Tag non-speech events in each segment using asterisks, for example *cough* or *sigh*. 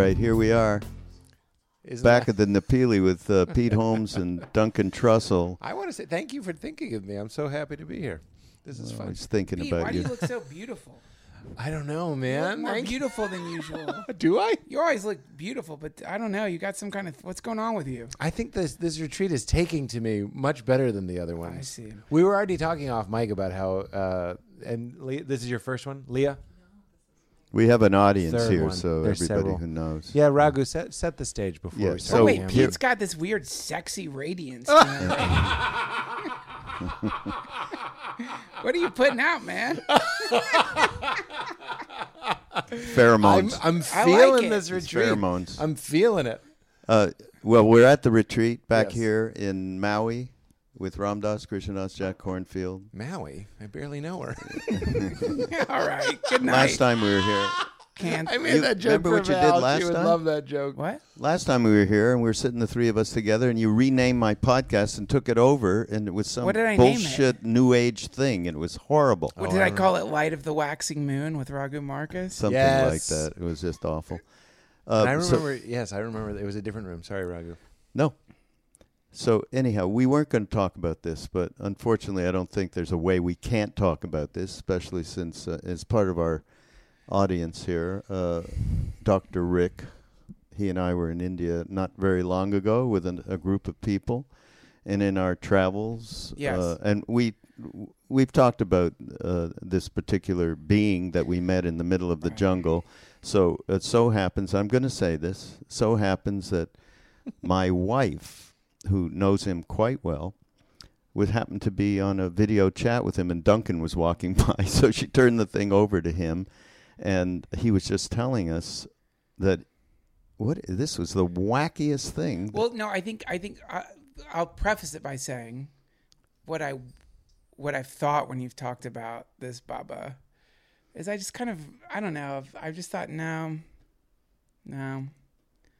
Right, here we are Isn't back that- at the Napili with uh, Pete Holmes and *laughs* Duncan Trussell. I want to say thank you for thinking of me. I'm so happy to be here. This is I fun. was thinking Pete, about why do you. you look so beautiful? *laughs* I don't know, You look man. more Thank you. beautiful than usual. *laughs* Do I? You always look beautiful, but I don't know. You got some kind of what's going on with you? I think this this retreat is taking to me much better than the other ones. I see. We were already talking off mic about how, uh, and Leah, this is your first one, Leah. We have an audience Third here, one. so There's everybody several. who knows. Yeah, Raghu, set set the stage before Yeah, we so start. oh wait, the here- Pete's got this weird, sexy radiance. *laughs* to him. *laughs* what are you putting out, man? *laughs* Pheromones. I'm, I'm I like feeling it. this It's retreat. pheromones. I'm feeling it. Uh, well, we're at the retreat back Yes. here in Maui with Ram Dass Krishnadas, Jack Kornfield. Maui, I barely know her. *laughs* All right. Good night. Last time we were here, Can't. I made You that joke remember for what you did last She would time? love that joke. what? last time we were here, and we were sitting the three of us together, and you renamed my podcast and took it over, and it was some What did I name it? bullshit new age thing, and it was horrible. What Oh, did I I call it? Light of the Waxing Moon with Raghu Markus. Something Yes. like that. It was just awful. And I Uh, so- remember, yes, I remember. It was a different room. Sorry, Raghu. No. So anyhow, we weren't going to talk about this, but unfortunately, I don't think there's a way we can't talk about this, especially since uh, as part of our audience here, uh, Dr. Rick, he and I were in India not very long ago with an, a group of people, and in our travels, Yes. uh, and we we've talked about uh, this particular being that we met in the middle of the jungle. So it so happens, I'm going to say this, so happens that my wife, who knows him quite well, would happen to be on a video chat with him, and Duncan was walking *laughs* by. So she turned the thing over to him, and he was just telling us that what this was the wackiest thing. Well, no, I think I think I, I'll preface it by saying what I what I've thought when you've talked about this Baba is I just kind of I don't know I've just thought no, no,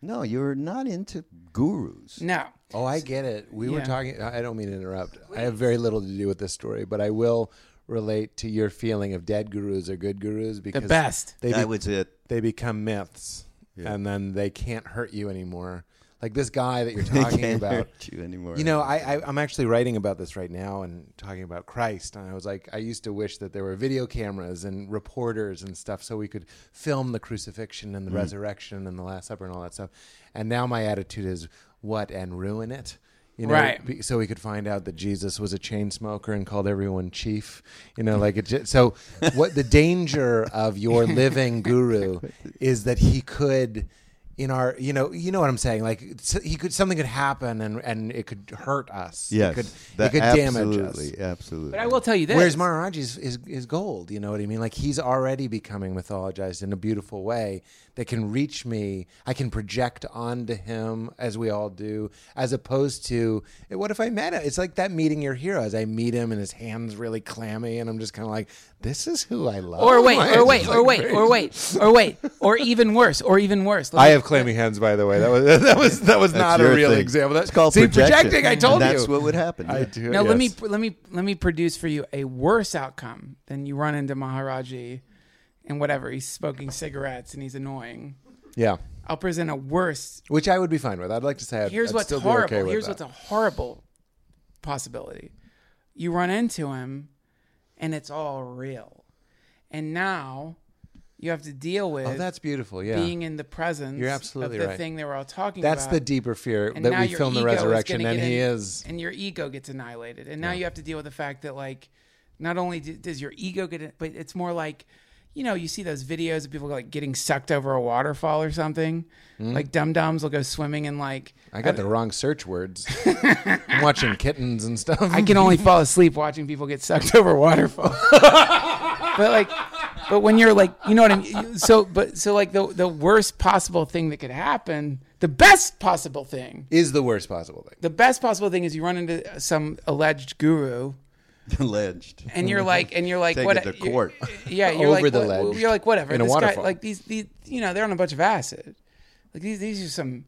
no, you're not into gurus. no. Oh, I get it. We were Yeah. talking. I I don't mean to interrupt. I have very little to do with this story, but I will relate to your feeling of dead gurus or good gurus The because best. they that be- was it. they become myths, Yeah. and then they can't hurt you anymore. Like this guy that you're *laughs* They talking can't about. hurt you anymore. You know, I, I I'm actually writing about this right now and talking about Christ. And I was like, I used to wish that there were video cameras and reporters and stuff so we could film the crucifixion and the mm. resurrection and the Last Supper and all that stuff. And now my attitude is, what and ruin it. You know, Right. be- so we could find out that Jesus was a chain smoker and called everyone chief. You know, like it. So, what the danger of your *laughs* living guru is that he could, in our, you know, you know what I'm saying. Like s- he could, something could happen and and it could hurt us. yes, it could, that it could damage us. absolutely, absolutely. But I will tell you this. Whereas Maharaji is, is, is gold, you know what I mean? Like he's already becoming mythologized in a beautiful way that can reach me. I can project onto him as we all do, as opposed to what if I met him? It's like that meeting your hero. As I meet him and his hands really clammy, and I'm just kind of like, this is who I love. or wait, *laughs* Like, or it's wait, like or wait, or wait, or wait, or even worse, or even worse. Let I me- have clammy hands, by the way. That was *laughs* that was that was not a real thing. example. That's called see, projection. projecting. I told And you. That's what would happen. I do. Now let me let me let me produce for you a worse outcome than you run into Maharaji and whatever he's smoking cigarettes and he's annoying. Yeah, I'll present a worse. which I would be fine with. I'd like to say. I'd, Here's I'd what's still be horrible. okay with Here's that. what's a horrible possibility. You run into him, and it's all real. and now you have to deal oh, with Oh, that's beautiful. Yeah. being in the presence You're absolutely of the right. thing they were all talking That's about. That's the deeper fear and that we film the resurrection, and get he in- is. and your ego gets annihilated and now Yeah. you have to deal with the fact that like not only does your ego get it but it's more like you know you see those videos of people like getting sucked over a waterfall or something hmm? like dum dums will go swimming and like? I got the wrong search words. *laughs* I'm watching kittens and stuff. I can only *laughs* fall asleep watching people get sucked *laughs* over waterfalls. but like, but when you're like, you know what I mean. So, but so like the the worst possible thing that could happen, the best possible thing, is the worst possible thing. the best possible thing is you run into some alleged guru, Alleged. and you're like, and you're like, Take what? it to court. *laughs* Yeah, you're Over like, the what- ledge You're like, whatever. in a this guy, waterfall. like these, these, you know, they're on a bunch of acid. Like these, these are some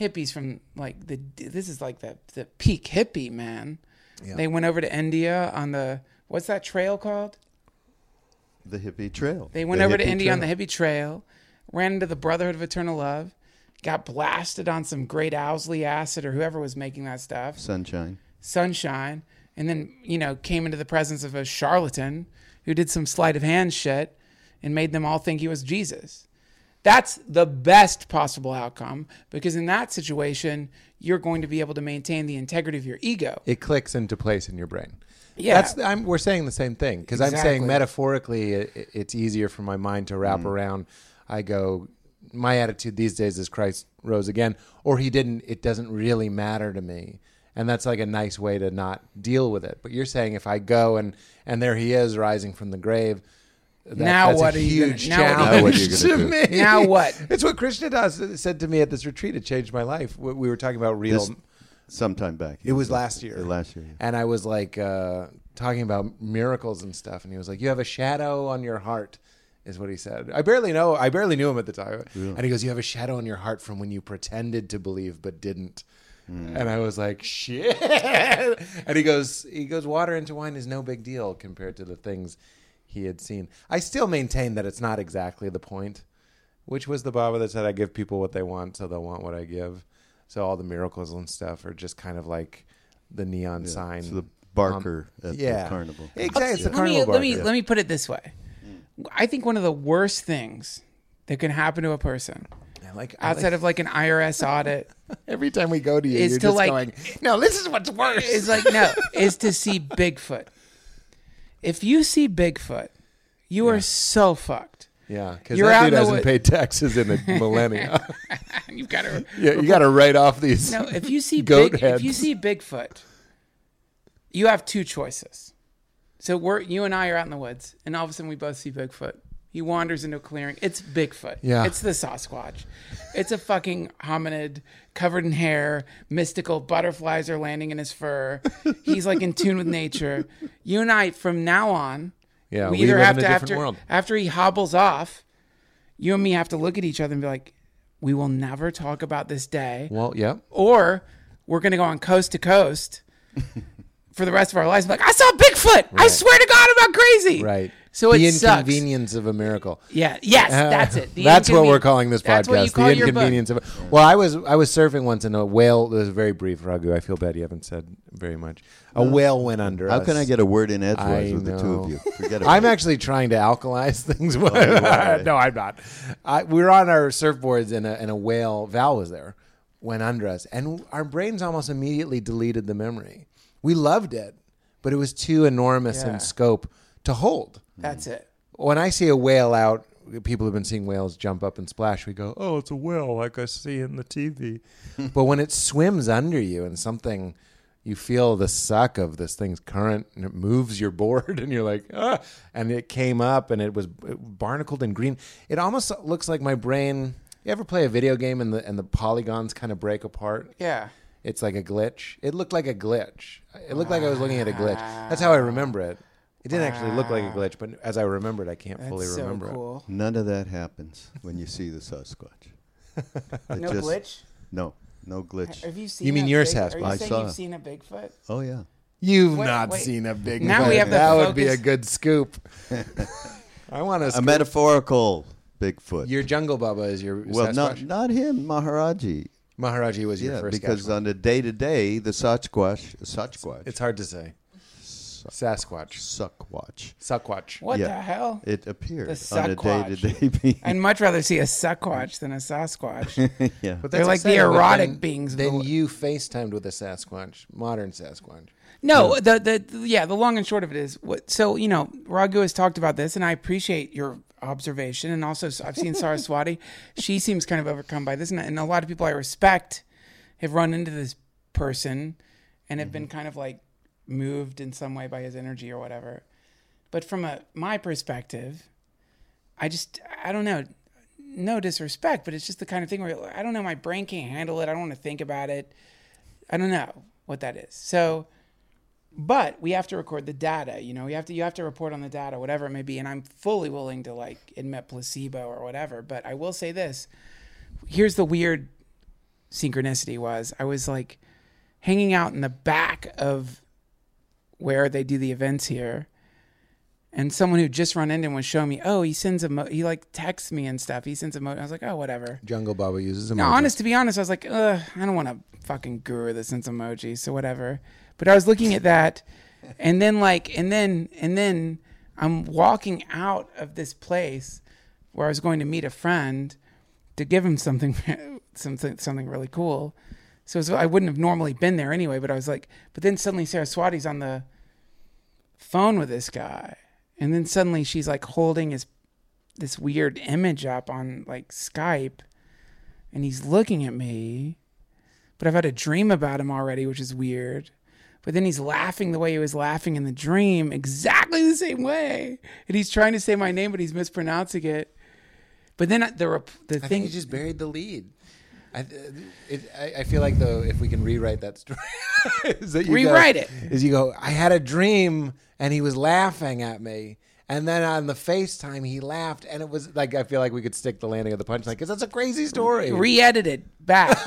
hippies from like the. This is like the the peak hippie man. Yeah. They went over to India on the what's that trail called? The hippie trail. They went The over to hippie India on the hippie trail, ran into the Brotherhood of Eternal Love, got blasted on some great Owsley acid or whoever was making that stuff, sunshine. sunshine, and then you know came into the presence of a charlatan who did some sleight of hand shit and made them all think he was Jesus. That's the best possible outcome because in that situation you're going to be able to maintain the integrity of your ego. It clicks into place in your brain. Yeah. That's I'm, we're saying the same thing because I'm saying metaphorically it, it's easier for my mind to wrap mm. around. I go, my attitude these days is Christ rose again, or he didn't. It doesn't really matter to me, and that's like a nice way to not deal with it. But you're saying if I go and and there he is rising from the grave. That, Now that's what a are gonna- huge now what are you challenge Now what you to do? me. Now what? *laughs* It's what Krishna Das said to me at this retreat. It changed my life. We we were talking about real. This, sometime back. It was last year. Last year. yeah. And I was like uh, talking about miracles and stuff, and he was like, "You have a shadow on your heart," is what he said. I barely know. I barely knew him at the time, and he goes, "You have a shadow on your heart from when you pretended to believe but didn't." And I was like, "Shit!" *laughs* and he goes, "He goes, water into wine is no big deal compared to the things he had seen." I still maintain that it's not exactly the point. Which was the Baba that said, "I give people what they want, so they'll want what I give." So all the miracles and stuff are just kind of like the neon Yeah, sign. So the barker at yeah. the carnival. Exactly. It's the let me carnival let me barker. let me put it this way. I think one of the worst things that can happen to a person like, outside like- of like an IRS audit *laughs* every time we go to you, is you're to, just like- going, "No, this is what's worse." is like no is to see Bigfoot. If you see Bigfoot, you are so fucked. yeah, because You're that out dude in the hasn't wood- paid taxes in a millennia. *laughs* *laughs* *laughs* You've got to *laughs* yeah, you got to write off these. no. If you see *laughs* Goat big, if you see Bigfoot, you have two choices. So we're you and I are out in the woods, and all of a sudden we both see Bigfoot. He wanders into a clearing. It's Bigfoot. Yeah. It's the Sasquatch. It's a fucking hominid covered in hair. Mystical butterflies are landing in his fur. He's like in tune with nature. You and I, from now on, Yeah, we we either live have in a to different after world. after he hobbles off, you and me have to look at each other and be like, "We will never talk about this day." well, yeah, or we're going to go on coast to coast *laughs* for the rest of our lives. Like, I saw Bigfoot. I swear to God, I'm not crazy. right. So the it sucks. inconvenience of a miracle. Yeah. Yes, Uh, that's it. The that's what we're calling this That's what you podcast. call The your book. inconvenience of it. Well, I was I was surfing once in a whale. It was very brief, Raghu. I feel bad you haven't said very much. A whale went under. How us. can I get a word in edgewise I with the two know. of you? Forget it. I'm actually trying to alkalize *laughs* things. you are. *laughs* no, I'm not. I, we were on our surfboards and a, and a whale, Val was there, went under us. And our brains almost immediately deleted the memory. We loved it, but it was too enormous Yeah. in scope to hold. That's it. When I see a whale out, people have been seeing whales jump up and splash. We go, oh, it's a whale like I see in the TV. *laughs* but when it swims under you and something, you feel the suck of this thing's current and it moves your *laughs* board and you're like, ah, and it came up and it was barnacled and green. It almost looks like my brain. You ever play a video game and the and the polygons kind of break apart? Yeah. It's like a glitch. It looked like a glitch. It looked like I was looking at a glitch. That's how I remember it. It didn't actually look like a glitch, but as I remember it, I can't That's fully so remember cool. None of that happens when you see the Sasquatch. *laughs* It No just- glitch. No, no glitch. Have you seen? You mean a your big, Sasquatch? Are you I saying saw. you've seen a Bigfoot? Oh yeah. You've Wait, not wait. seen a big. Now we have the that would be a focus- good scoop. *laughs* I want to. A metaphorical Bigfoot. Your jungle Baba is your well, not Sasquatch? not him, Maharaji. Maharaji was your Yeah, first. because Sasquatch. on the day to day, the Sasquatch, Sasquatch, it's hard to say. Sasquatch. Suckwatch. Suckwatch. What Yeah. the hell? It appeared The on a day-to-day basis. *laughs* I'd much rather see a Sasquatch than a Sasquatch. *laughs* yeah. But They're like the exciting, but erotic then- beings of Then the- you FaceTimed with a Sasquatch, modern Sasquatch. No, the, the yeah, the long and short of it is what. So you know, Raghu has talked about this, and I appreciate your observation. And also, I've seen *laughs* Saraswati; she seems kind of overcome by this, and, and a lot of people I respect have run into this person and have been mm-hmm. kind of like moved in some way by his energy or whatever. But from a my perspective, I just I don't know. No disrespect, but it's just the kind of thing where I don't know. My brain can't handle it. I don't want to think about it. I don't know what that is. So but we have to record the data you know you have to you have to report on the data whatever it may be and i'm fully willing to like admit placebo or whatever but i will say this here's the weird synchronicity was i was like hanging out in the back of where they do the events here and someone who just run into and was showing me oh he sends a he like texts me and stuff he sends a emoji. I was like oh whatever Jungle Baba uses emoji. now, honest to be honest, I was like, Ugh, I don't want to fucking guru that sends emoji, so whatever. But I was looking at that, and then like, and then and then I'm walking out of this place where I was going to meet a friend to give him something, *laughs* something, something really cool. So, so I wouldn't have normally been there anyway. But I was like, but then suddenly Saraswati's on the phone with this guy, and then suddenly she's like holding his this weird image up on like Skype and he's looking at me. But I've had a dream about him already, which is weird. But then he's laughing the way he was laughing in the dream, exactly the same way. And he's trying to say my name, but he's mispronouncing it. But then the the I think thing you just buried the lead. I, it, I, I feel like though, if we can rewrite that story, *laughs* is that you Rewrite go, it. Is you go, I had a dream and he was laughing at me, and then on the FaceTime he laughed, and it was like I feel like we could stick the landing of the punchline because that's a crazy story. re-edited back. *laughs*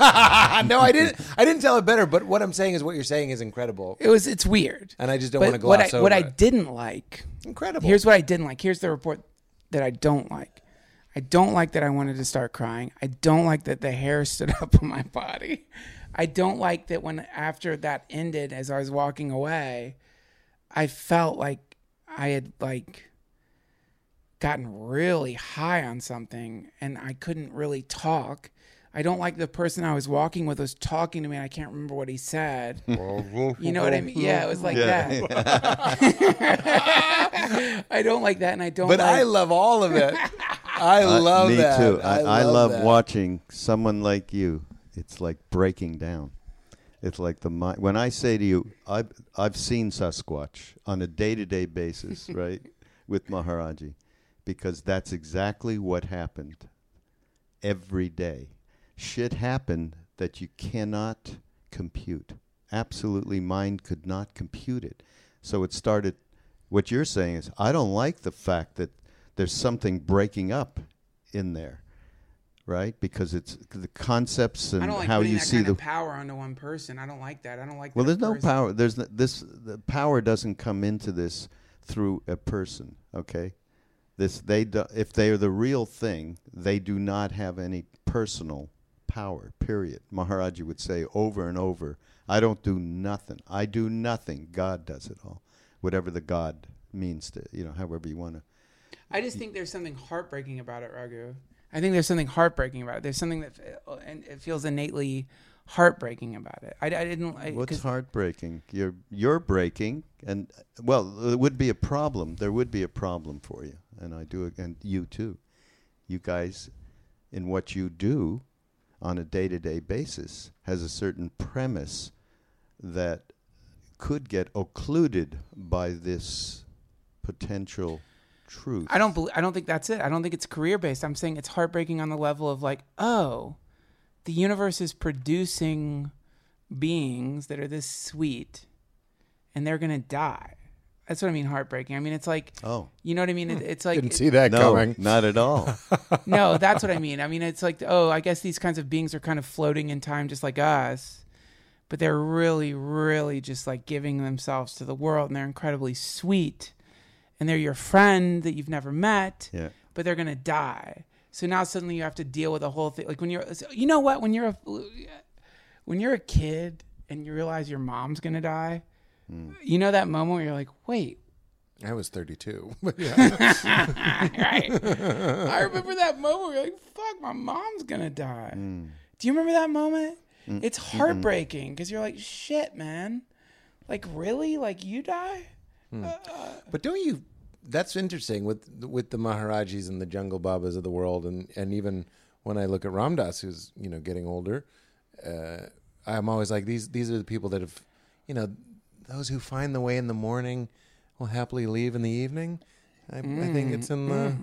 no, I didn't. I didn't tell it better. But what I'm saying is, what you're saying is incredible, it was it's weird. and I just don't want to what I over what I didn't like Incredible. Here's what I didn't like. Here's the report that I don't like. I don't like that I wanted to start crying. I don't like that the hair *laughs* stood up on my body. I don't like that when after that ended, as I was walking away, I felt like I had like gotten really high on something and I couldn't really talk. I don't like the person I was walking with was talking to me and I can't remember what he said. you know what I mean? Yeah, it was like that. *laughs* *laughs* I don't like that and I don't but like I love all of it. I Uh, love me that. too. I, I love that. watching someone like you. It's like breaking down. It's like the mind. When I say to you, I've I've seen Sasquatch on a day to day basis, *laughs* right, with Maharaji, because that's exactly what happened every day. Shit happened that you cannot compute. Absolutely, mind could not compute it. So it started. What you're saying is, I don't like the fact that there's something breaking up in there, right? Because it's the concepts and like how you see the power onto one person. I don't like that. I don't like well, there's no power. There's n- this. The power doesn't come into this through a person. Okay, this they do, if they are the real thing, they do not have any personal power. Period. Maharaji would say over and over, "I don't do nothing. I do nothing. God does it all. Whatever the God means to you know, however you want to." I just think there's something heartbreaking about it, Raghu. I think there's something heartbreaking about it. There's something that uh, and it feels innately heartbreaking about it. I, I didn't. I, What's heartbreaking? You're you're breaking, and well, it would be a problem. There would be a problem for you, and I do, and you too. You guys, in what you do on a day-to-day basis, has a certain premise that could get occluded by this potential truth. I don't. bel I don't think that's it. I don't think it's career based. I'm saying it's heartbreaking on the level of like, oh, the universe is producing beings that are this sweet, and they're gonna die. That's what I mean. Heartbreaking. I mean, it's like, Oh you know what I mean? It, hmm. it's like Didn't see that no, coming. not at all. *laughs* no, that's what I mean. I mean, it's like, oh, I guess these kinds of beings are kind of floating in time just like us, but they're really, really just like giving themselves to the world and they're incredibly sweet. And they're your friend that you've never met, yeah. but they're going to die. So now suddenly you have to deal with a whole thing. Like when you're, you know what? When you're a, when you're a kid and you realize your mom's going to die, hmm. You know that moment where you're like, wait, I was 32. But *laughs* yeah. *laughs* right? I remember that moment where you're like, fuck, my mom's gonna die. Hmm. Do you remember that moment? It's heartbreaking because you're like, shit, man. Like, really? Like, you die? Hmm. Uh, uh. But don't you? That's interesting with with the Maharajis and the Jungle Babas of the world, and and even when I look at Ram Dass, who's you know getting older, uh, I'm always like these these are the people that have, you know, those who find the way in the morning will happily leave in the evening. I, I think it's in the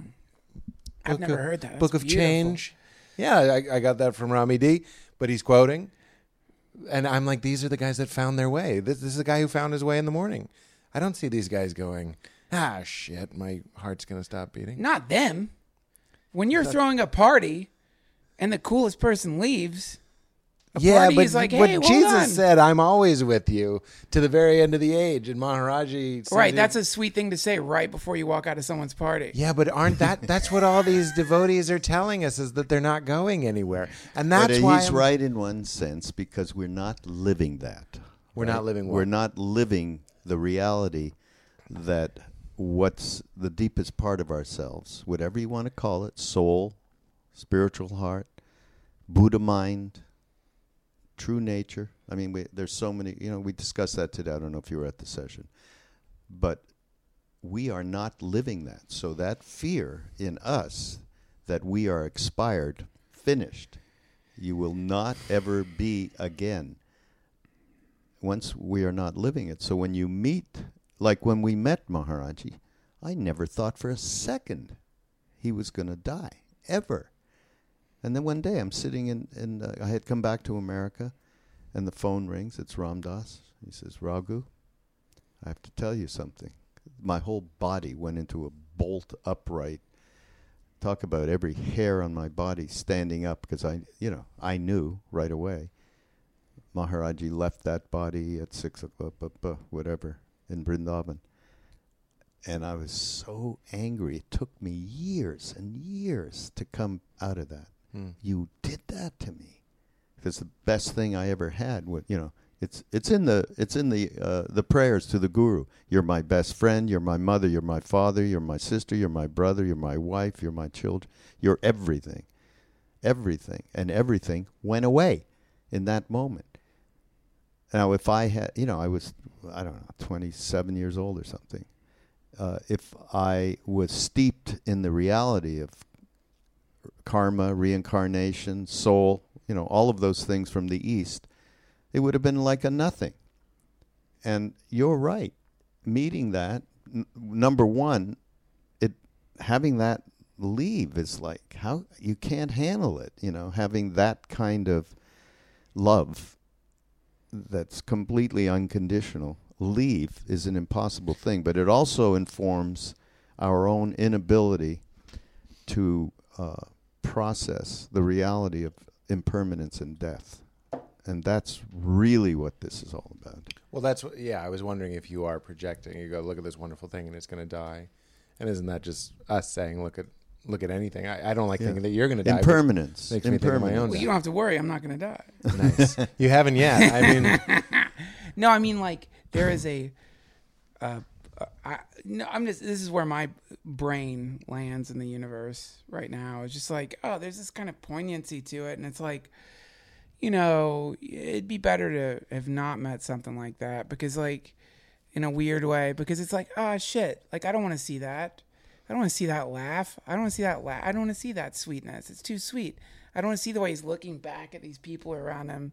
I've Book never of- heard that. Book of beautiful. Change. Yeah, I, I got that from Rami D, but he's quoting. And I'm like, these are the guys that found their way. This, this is the guy who found his way in the morning. I don't see these guys going, ah, shit, my heart's going to stop beating. Not them. When you're throwing a party and the coolest person leaves, a yeah, party but is like, what hey, well Jesus done. said, I'm always with you to the very end of the age. And Maharaji Right, that's a sweet thing to say right before you walk out of someone's party. Yeah, but aren't that *laughs* that's what all these devotees are telling us is that they're not going anywhere. And that's but uh, why he's I'm- right in one sense because we're not living that. We're not living what? We're not living the reality that what's the deepest part of ourselves, whatever you want to call it, soul, spiritual heart, Buddha mind, true nature. I mean, we, there's so many. You know, we discussed that today. I don't know if you were at the session, but we are not living that. So that fear in us that we are expired, finished, you will not ever be again once we are not living it. So when you meet, like when we met Maharaji, I never thought for a second he was going to die, ever. And then one day I'm sitting in, in uh, I had come back to America, and the phone rings. It's Ram Dass. He says, Raghu, I have to tell you something. My whole body went into a bolt upright. Talk about every hair on my body standing up because I, you know, I knew right away. Maharaji left that body at six o'clock, whatever, in Vrindavan. And I was so angry. It took me years and years to come out of that. You did that to me. Because the best thing I ever had, wa- you know, it's it's in the it's in the uh, the prayers to the guru. You're my best friend. You're my mother. You're my father. You're my sister. You're my brother. You're my wife. You're my children. You're everything, everything, and everything went away in that moment. Now, if I had, you know, I was, I don't know, 27 years old or something. Uh, if I was steeped in the reality of karma, reincarnation, soul, you know, all of those things from the East, it would have been like a nothing. And you're right. Meeting that, n- number one, it having that leave is like how you can't handle it. You know, having that kind of love that's completely unconditional leave is an impossible thing. But it also informs our own inability to uh, process the reality of impermanence and death. And that's really what this is all about. Well, that's what, yeah. I was wondering if you are projecting. You go look at this wonderful thing, and it's going to die, and isn't that just us saying, look at look at anything? I, I don't like Yeah. thinking that you're going to die. Impermanence. makes me think of my own Well, you don't have to worry. I'm not going to die. Nice. *laughs* you haven't yet. I mean, *laughs* No, I mean like there is a. Uh, uh, I, no, I'm just. This is where my brain lands in the universe right now. It's just like, oh, there's this kind of poignancy to it, and it's like, you know, it'd be better to have not met something like that because, like, in a weird way, because it's like, oh shit, like I don't want to see that. I don't want to see that laugh. I don't want to see that laugh. I don't want to see that sweetness. It's too sweet. I don't want to see the way he's looking back at these people around him.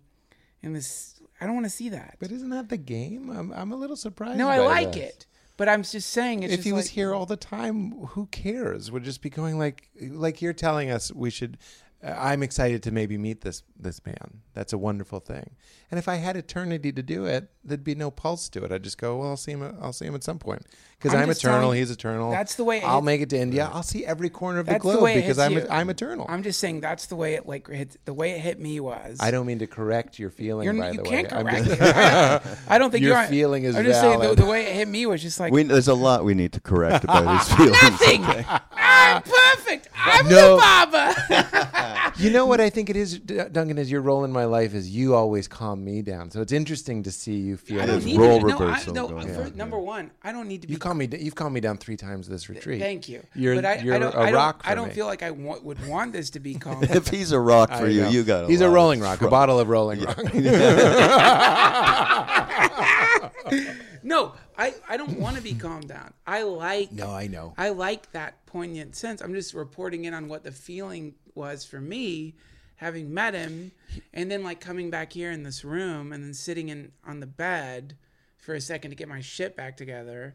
In this, I don't want to see that. but isn't that the game? I'm, I'm a little surprised. No, I like this. it, but I'm just saying. It's if just he was like- here all the time, who cares? We'd just be going like, like you're telling us we should. Uh, I'm excited to maybe meet this this man. That's a wonderful thing. And if I had eternity to do it, there'd be no pulse to it. I'd just go, well, I'll see him. I'll see him at some point because I'm I'm, eternal. telling you, He's eternal. that's the way I'll hits- make it to India. I'll see every corner of the That's the globe way because I'm you. I'm eternal. I'm just saying that's the way it like hit, the way it hit me was. I don't mean to correct your feeling. You're, by you the can't way, I'm correct just- I don't, *laughs* I don't think Your you're, feeling is I'm just saying the, the way it hit me was just like We, there's a lot we need to correct about his *laughs* feelings. nothing. *laughs* I'm perfect. I'm No. the Baba. *laughs* You know what I think it is, Duncan, is your role in my life is you always calm me down. So it's interesting to see you feel. I don't need role to, no, I, reversal no, going for- on, number one, I don't need to be. You calm me. You've calmed me down three times this retreat. Thank you. You're, but I, you're I don't, a I don't, rock. I don't me. feel like I want, would want this to be *laughs* calm. if he's a rock I for you, know. you got. He's a Rolling Rock, a bottle of Rolling Rock. *laughs* no, I, I don't want to be calmed down. I like no, I know. I like that poignant sense. I'm just reporting in on what the feeling was for me having met him and then like coming back here in this room and then sitting in on the bed for a second to get my shit back together.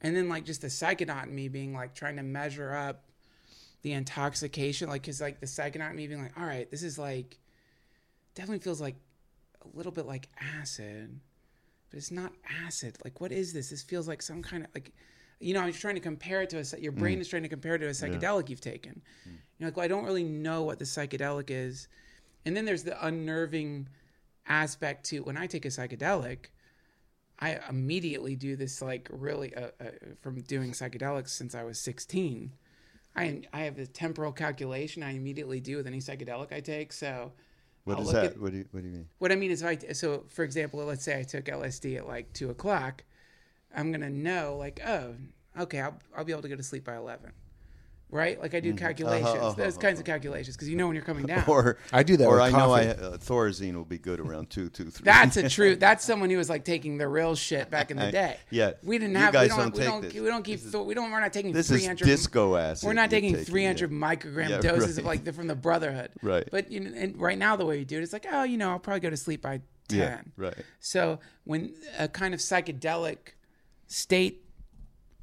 And then like just the psychonaut in me being like trying to measure up the intoxication like cuz like the psychonaut in me being like all right, this is like definitely feels like a little bit like acid but it's not acid. Like, what is this? This feels like some kind of like, you know, I'm trying to compare it to a. Your brain is trying to compare it to a psychedelic you've taken. You're like, well, I don't really know what the psychedelic is, and then there's the unnerving aspect to when I take a psychedelic. I immediately do this like really uh, uh, from doing psychedelics since I was 16. I I have the temporal calculation I immediately do with any psychedelic I take. So What I'll is that? at- what do you What do you mean? what I mean is, if I so for example, let's say I took LSD at like two o'clock, I'm gonna know like, oh, okay, I'll I'll be able to go to sleep by eleven, right? Like I do calculations, Uh-huh, uh-huh, those kinds of calculations, because you know when you're coming down. Or I do that Or with I know I coffee. uh, Thorazine will be good around two, two, three. that's a true. *laughs* That's someone who was like taking the real shit back in the day. yeah. we didn't You have. guys we don't. don't we take don't. this. We don't keep. Is- we don't. We're not taking This is 300 disco acid. We're not taking taking, 300 yeah. microgram Yeah, doses of right. like the, from the Brotherhood. Right. But you know, and right now the way you do it, it's like, oh, you know, I'll probably go to sleep by 10. Yeah, right. So when a kind of psychedelic state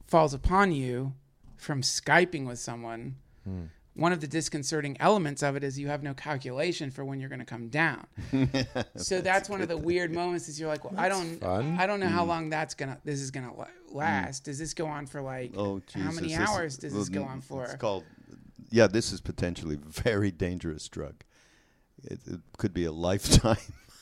falls upon you from Skyping with someone, Hmm. one of the disconcerting elements of it is you have no calculation for when you're going to come down. *laughs* so that's one of the weird moments is you're like, well, I don't, fun. I don't know Hmm. how long that's gonna, this is gonna la- last. Does this go on for like, Oh, Jesus. how many hours does this go on for? It's called. Yeah, this is potentially *laughs* very dangerous drug. It, it could be a lifetime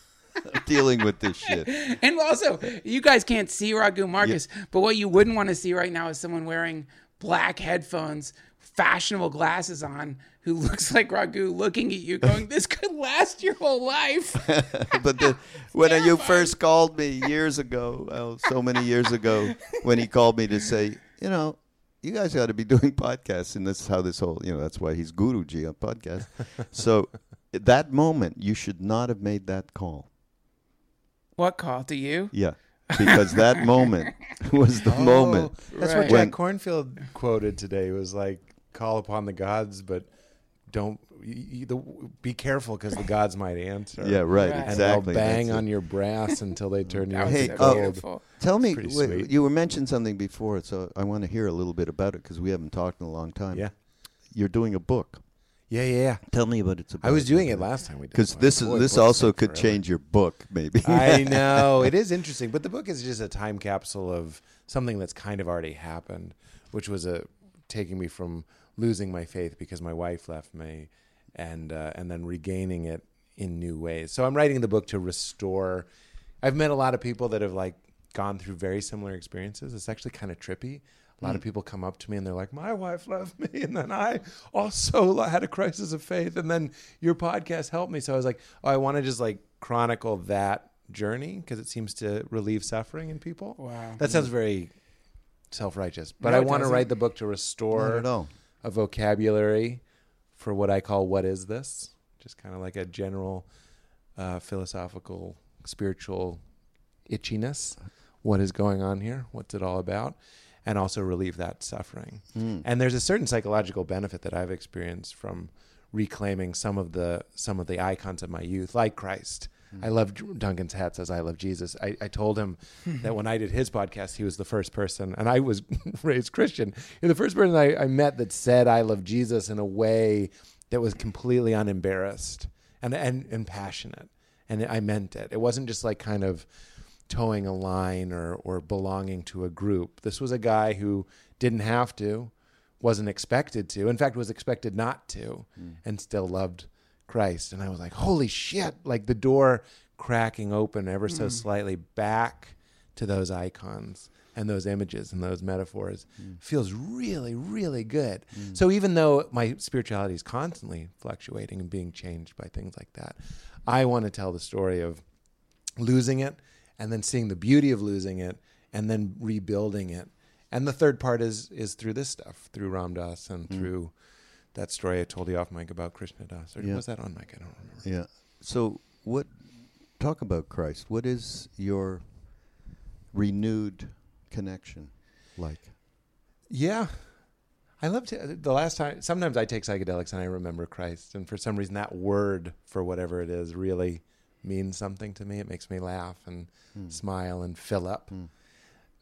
*laughs* dealing with this shit. And also, you guys can't see Raghu Markus, but what you wouldn't want to see right now is someone wearing black headphones, fashionable glasses on, who looks like Raghu looking at you going, This could last your whole life. *laughs* but the, when *laughs* you first called me years ago, oh, so many years ago, when he called me to say, you know, you guys got to be doing podcasts, and this is how this whole, you know, that's why he's Guruji on podcast. *laughs* So, that moment, you should not have made that call. what call to you? Yeah, because that moment *laughs* was the moment. Oh, That's Right. what Jack Kornfield quoted today. It was like, "Call upon the gods, but don't you, you- the, be careful because the gods might answer." Yeah, right, Right. And exactly. they'll bang that's it. on your brass until they turn you That into Hey, so uh, gold. Tell me, wait, you were mentioned something before, so I want to hear a little bit about it because we haven't talked in a long time. Yeah, you're doing a book. Yeah, yeah. yeah. Tell me about it's about. I was doing it last time we did. because this is Boy, this also could forever. change your book, maybe. I *laughs* know it is interesting, but the book is just a time capsule of something that's kind of already happened, which was a taking me from losing my faith because my wife left me, and uh, and then regaining it in new ways. So I'm writing the book to restore. I've met a lot of people that have like gone through very similar experiences. It's actually kind of trippy. A lot of people come up to me and they're like, "My wife left me, *laughs* and then I also *laughs* had a crisis of faith, and then your podcast helped me." So I was like, "Oh, I want to just like chronicle that journey because it seems to relieve suffering in people." Wow. That sounds very self-righteous, but No, I want to write the book to restore at a vocabulary for what I call "What is this?" Just kind of like a general uh, philosophical, spiritual itchiness. What is going on here? What's it all about? And also relieve that suffering. Hmm. And there's a certain psychological benefit that I've experienced from reclaiming some of the some of the icons of my youth, like Christ. Hmm. I love Duncan's hat says I love Jesus. I, I told him *laughs* that when I did his podcast, he was the first person, and I was *laughs* raised Christian. You're the first person I, I met that said I love Jesus in a way that was completely unembarrassed and and, and passionate, and I meant it. It wasn't just like kind of towing a line or or belonging to a group. This was a guy who didn't have to, wasn't expected to. In fact, was expected not to, mm. and still loved Christ. And I was like, holy shit! Like the door cracking open ever so mm. slightly back to those icons and those images and those metaphors mm. feels really, really good. So even though my spirituality is constantly fluctuating and being changed by things like that, I want to tell the story of losing it and then seeing the beauty of losing it and then rebuilding it. And the third part is is through this stuff, through Ram Dass and mm. through that story I told you off mic about Krishna Das. Or Yeah. was that on mic? I don't remember. Yeah. So what? Talk about Christ. What is your renewed connection like? Yeah. I love to the last time sometimes I take psychedelics and I remember Christ and for some reason that word for whatever it is really means something to me. It makes me laugh and hmm. smile and fill up. Hmm.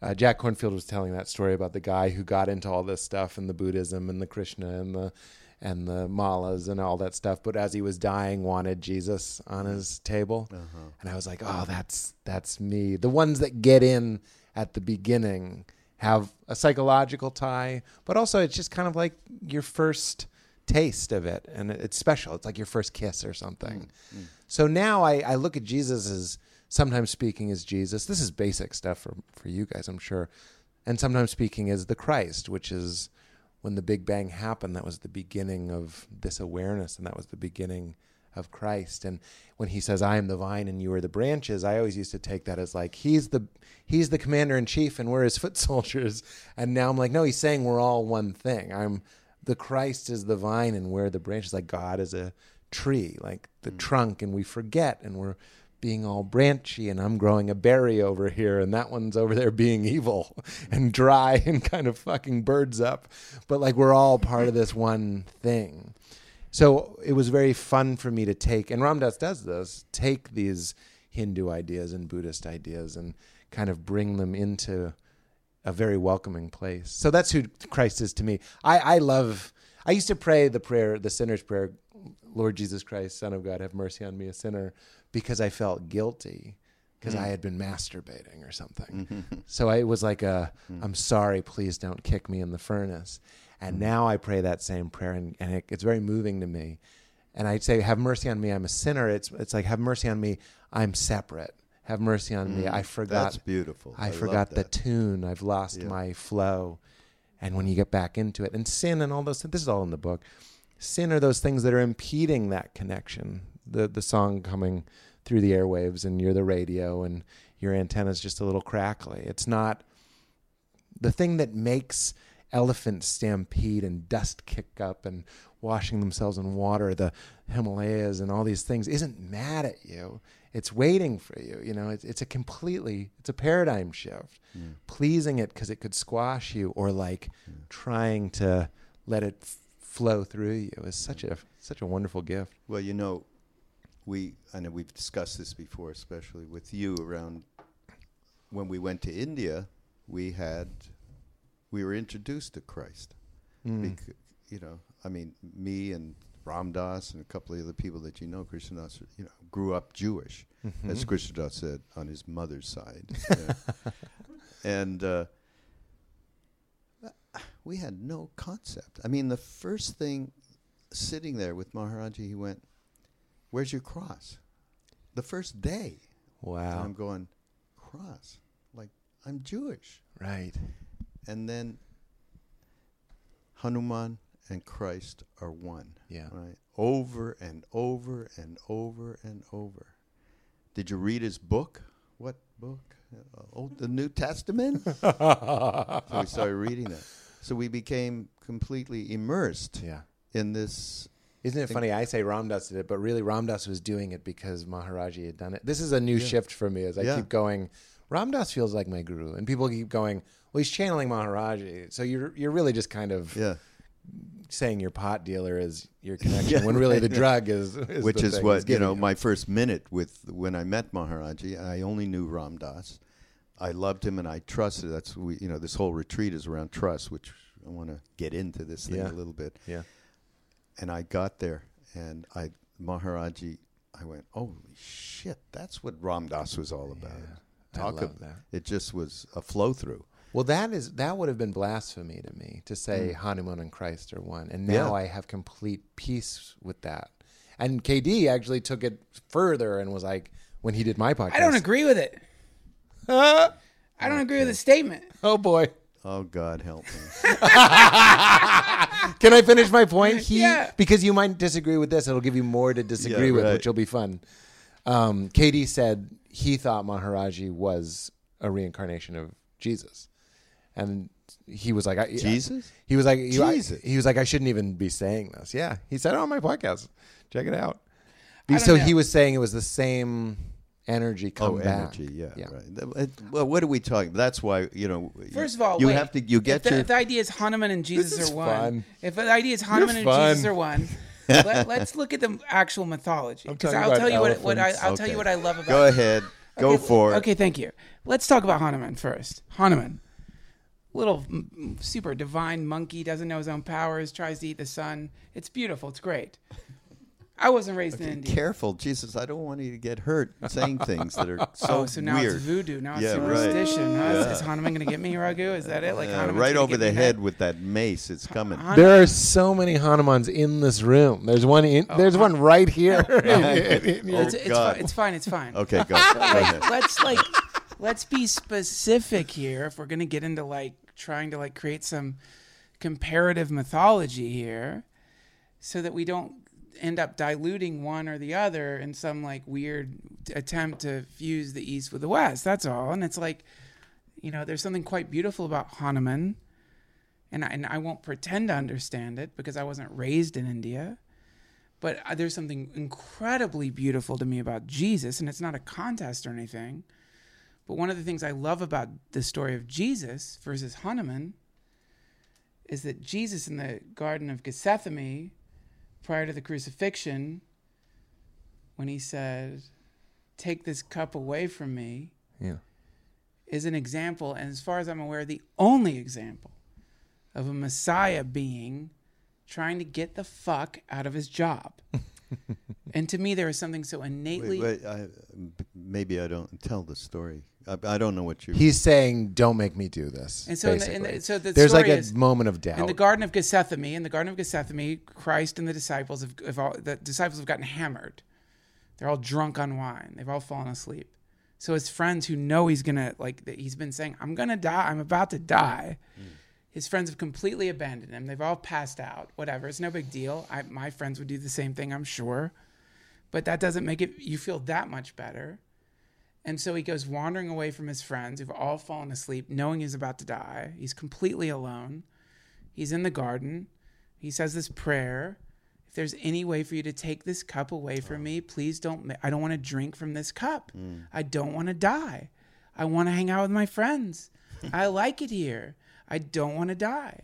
Uh, Jack Kornfield was telling that story about the guy who got into all this stuff and the Buddhism and the Krishna and the and the malas and all that stuff, but as he was dying, wanted Jesus on hmm. his table, uh-huh. and I was like, "Oh, that's that's me." The ones that get in at the beginning have a psychological tie, but also it's just kind of like your first taste of it, and it's special. It's like your first kiss or something. Mm, mm. So now I, I look at Jesus as sometimes speaking as Jesus. This is basic stuff for, for you guys, I'm sure. And sometimes speaking as the Christ, which is when the Big Bang happened, that was the beginning of this awareness, and that was the beginning of Christ. And when he says, I am the vine and you are the branches, I always used to take that as like he's the he's the commander in chief and we're his foot *laughs* soldiers. And now I'm like, no, he's saying we're all one thing. I'm the Christ is the vine and we're the branches, like God is a tree, like the mm. trunk, and we forget and we're being all branchy and I'm growing a berry over here and that one's over there being evil *laughs* and dry *laughs* and kind of fucking birds up. But like we're all part of this one thing. So it was very fun for me to take, and Ram Dass does this, take these Hindu ideas and Buddhist ideas and kind of bring them into a very welcoming place. So that's who Christ is to me. I, I love, I used to pray the prayer, the sinner's prayer, Lord Jesus Christ, Son of God, have mercy on me, a sinner, because I felt guilty because I hmm. had been masturbating or something. *laughs* so I was like, i'm sorry, please don't kick me in the furnace. And hmm. now I pray that same prayer, and, and it, it's very moving to me. And I'd say, Have mercy on me, I'm a sinner. It's, it's like, Have mercy on me, I'm separate. Have mercy on me, I mm, forgot. That's beautiful. I, love forgot the tune. I've lost Yeah. my flow. And when you get back into it, and sin and all those things, this is all in the book. Sin are those things that are impeding that connection. The the song coming through the airwaves, and you're the radio, and your antenna's just a little crackly. It's not the thing that makes elephants stampede and dust kick up and washing themselves in water, the Himalayas and all these things, isn't mad at you. It's waiting for you. You know, it's, it's a completely, it's a paradigm shift. Mm. Pleasing it because it could squash you, or like mm. trying to let it f- flow through you is such a such a wonderful gift. Well, you know, we I know we've discussed this before, especially with you around when we went to India. We had we were introduced to Christ. Mm. Bec- you know, I mean, me and Ram Dass and a couple of other people that you know, Krishna Das, you know, grew up Jewish, as Krishna Das said, on his mother's side. *laughs* Yeah. and uh, we had no concept. I mean, the first thing sitting there with Maharaji, he went, Where's your cross? The first day. And Wow. I'm going, Cross? Like, I'm Jewish. Right. And then Hanuman and Christ are one. Yeah. Right? Over and over and over and over. Did you read his book? What book? Uh, oh, the New Testament? *laughs* so we started reading that. So we became completely immersed Yeah. in this. Isn't it funny? I say Ram Dass did it, but really Ram Dass was doing it because Maharaji had done it. This is a new shift for me as I Yeah. keep going. Ram Dass feels like my guru, and people keep going. Well, he's channeling Maharaji, so you're you're really just kind of Yeah. Saying your pot dealer is your *laughs* connection Yeah, when really right, the drug is, is Which is what, you know, my first minute with when I met Maharaji, I only knew Ram Dass. I loved him and I trusted. That's, we, you know, this whole retreat is around trust, which I want to get into this thing Yeah. a little bit. yeah, and I got there, and I Maharaji, I went, holy shit, that's what Ram Dass was all about. I Talk of that. It just was a flow through. Well, that is that would have been blasphemy to me to say Hanuman and Christ are one, and now Mm. Yeah. I have complete peace with that. And KD actually took it further and was like, when he did my podcast, *laughs* I don't agree with it. I I don't agree with the statement. Oh boy. Oh God, help me. *laughs* Can I finish my point? He, Yeah. Because you might disagree with this. It'll give you more to disagree Yeah, with, right. which will be fun. Um, KD said he thought Maharaji was a reincarnation of Jesus. And he was like, I, Jesus? He was like, you- I- Jesus. he was like, I shouldn't even be saying this. Yeah. He said it on my podcast. Check it out. I don't So know. he was saying it was the same energy oh, come Oh, back. energy. Yeah, Yeah. right. Th- it- Well, what are we talking? That's why you know. First of all, you wait. have to. You get if the, your. if the idea is Hanuman and Jesus is are one. fun. If the idea is Hanuman and fun. Jesus are one, *laughs* let, us look at the actual mythology. I'm Because talking I'll about tell you what, what I, elephants. I'll tell you what I love about. Go ahead. Go Okay, for it. Okay, thank you. Let's talk about Hanuman first. Hanuman, little super divine monkey, doesn't know his own powers, tries to eat the sun. It's beautiful. It's great. I wasn't raised in India. Be careful, Jesus! I don't want you to get hurt saying things that are so, *laughs* oh, so now weird. it's voodoo. Now it's Yeah, right. superstition. huh? Is- Yeah. Is Hanuman going to get me, Raghu? Is that it? Like Uh, right over the head back? with that mace. It's coming. Han- There are so many Hanumans in this room. There's one in, there's one right here. *laughs* It's, it's, God. fine. it's fine. It's fine. Okay, go, go ahead. let's like let's be specific here if we're going to get into like trying to like create some comparative mythology here so that we don't end up diluting one or the other in some like weird attempt to fuse the east with the west that's all and it's like you know there's something quite beautiful about hanuman and I, and I won't pretend to understand it because I wasn't raised in India but uh, there's something incredibly beautiful to me about Jesus, and it's not a contest or anything. But one of the things I love about the story of Jesus versus Hanuman is that Jesus in the Garden of Gethsemane, prior to the crucifixion, when he said, Take this cup away from me, yeah. is an example, and as far as I'm aware, the only example of a Messiah being trying to get the fuck out of his job. *laughs* and to me, there is something so innately. Wait, wait, I, maybe I don't tell the story. I, I don't know what you. He's saying, "Don't make me do this." And so in the- in the- so the there's like a is- moment of doubt. in the Garden of Gethsemane, in the Garden of Gethsemane, Christ and the disciples have, have all, the disciples have gotten hammered. They're all drunk on wine. They've all fallen asleep. So his friends who know he's gonna like, that he's been saying, "I'm gonna die. I'm about to die." Hmm. His friends have completely abandoned him. They've all passed out. Whatever. It's no big deal. I, my friends would do the same thing, I'm sure. But that doesn't make it you feel that much better. And so he goes wandering away from his friends who've all fallen asleep, knowing he's about to die. He's completely alone. He's in the garden. He says this prayer. If there's any way for you to take this cup away from me, please don't. ma- I don't want to drink from this cup. Mm. I don't want to die. I want to hang out with my friends. *laughs* I like it here. I don't want to die.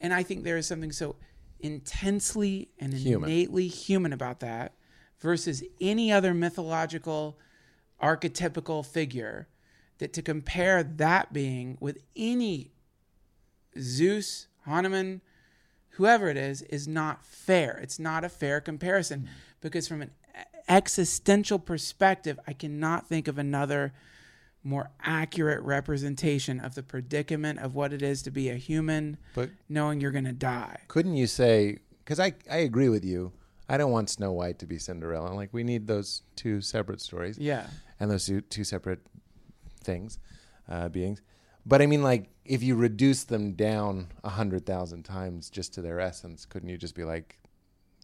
And I think there is something so intensely and Human. innately human about that versus any other mythological archetypical figure that to compare that being with any Zeus, Hanuman, whoever it is, is not fair. It's not a fair comparison because from an existential perspective, I cannot think of another more accurate representation of the predicament of what it is to be a human, But- knowing you're going to die. Couldn't you say? Because I I agree with you. I don't want Snow White to be Cinderella. Like we need those two separate stories. Yeah. And those two, two separate things, uh, beings. But I mean, like, if you reduce them down a hundred thousand times just to their essence, couldn't you just be like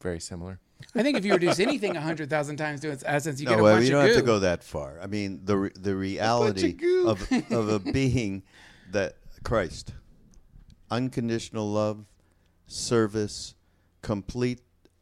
very similar? I think if you reduce anything a 100,000 times to its essence, you no, get a well, bunch you of don't goo. have to go that far. I mean, the re- the reality goo. of of a *laughs* being that Christ, unconditional love, service, complete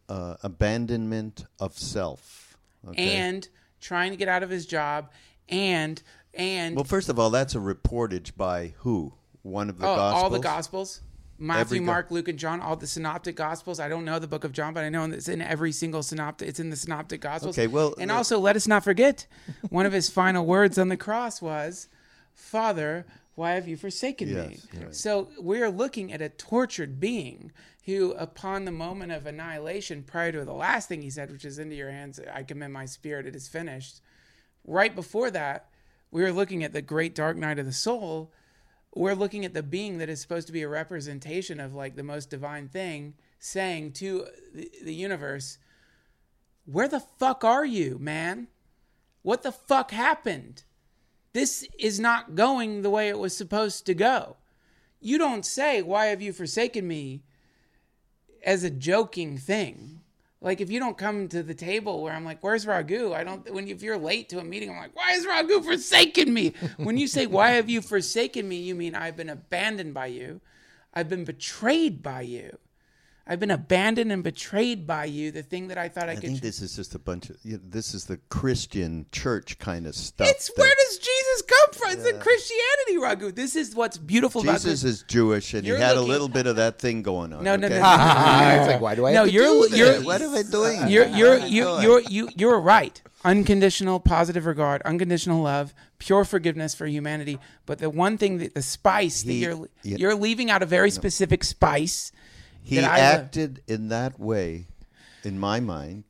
uh, abandonment of self. Okay? and trying to get out of his job and and well, first of all, that's a reportage by who? One of the oh, gospels. all the gospels Matthew, go- Mark, Luke, and John, all the synoptic gospels. I don't know the book of John, but I know it's in every single synoptic. It's in the synoptic gospels. Okay, well, and also let us not forget, one of his *laughs* final words on the cross was, "Father, why have you forsaken me?" Right. So we're looking at a tortured being who, upon the moment of annihilation, prior to the last thing he said, which is "Into your hands I commend my spirit; it is finished." Right before that, we were looking at the great dark night of the soul. We're looking at the being that is supposed to be a representation of like the most divine thing, saying to the, universe, "Where the fuck are you, man? What the fuck happened? this is not going the way it was supposed to go. You don't say, Why have you forsaken me? As a joking thing. Like if you don't come to the table where I'm like, "Where's Raghu?" I don't. When if you're late to a meeting, I'm like, "Why is Raghu forsaken me?" When you say, "Why have you forsaken me?" you mean I've been abandoned by you, I've been betrayed by you, I've been abandoned and betrayed by you. The thing that I thought I, I could. think this is just a bunch of. You know, this is the Christian church kind of stuff. it's that- where does Jesus come from? It's in Christianity, Raghu. This is what's beautiful about Jesus this. is Jewish, and You're he had looking- a little bit of that thing going on. No, no, no, no, *laughs* no, no, no. it's like, why do I No, to you're do you're? What am I doing? *laughs* You're you're What am you doing? you're you you're right. Unconditional positive regard, unconditional love, pure forgiveness for humanity. But the one thing that the spice that you're yeah. you're leaving out a very specific spice. He that I- acted in that way, in my mind.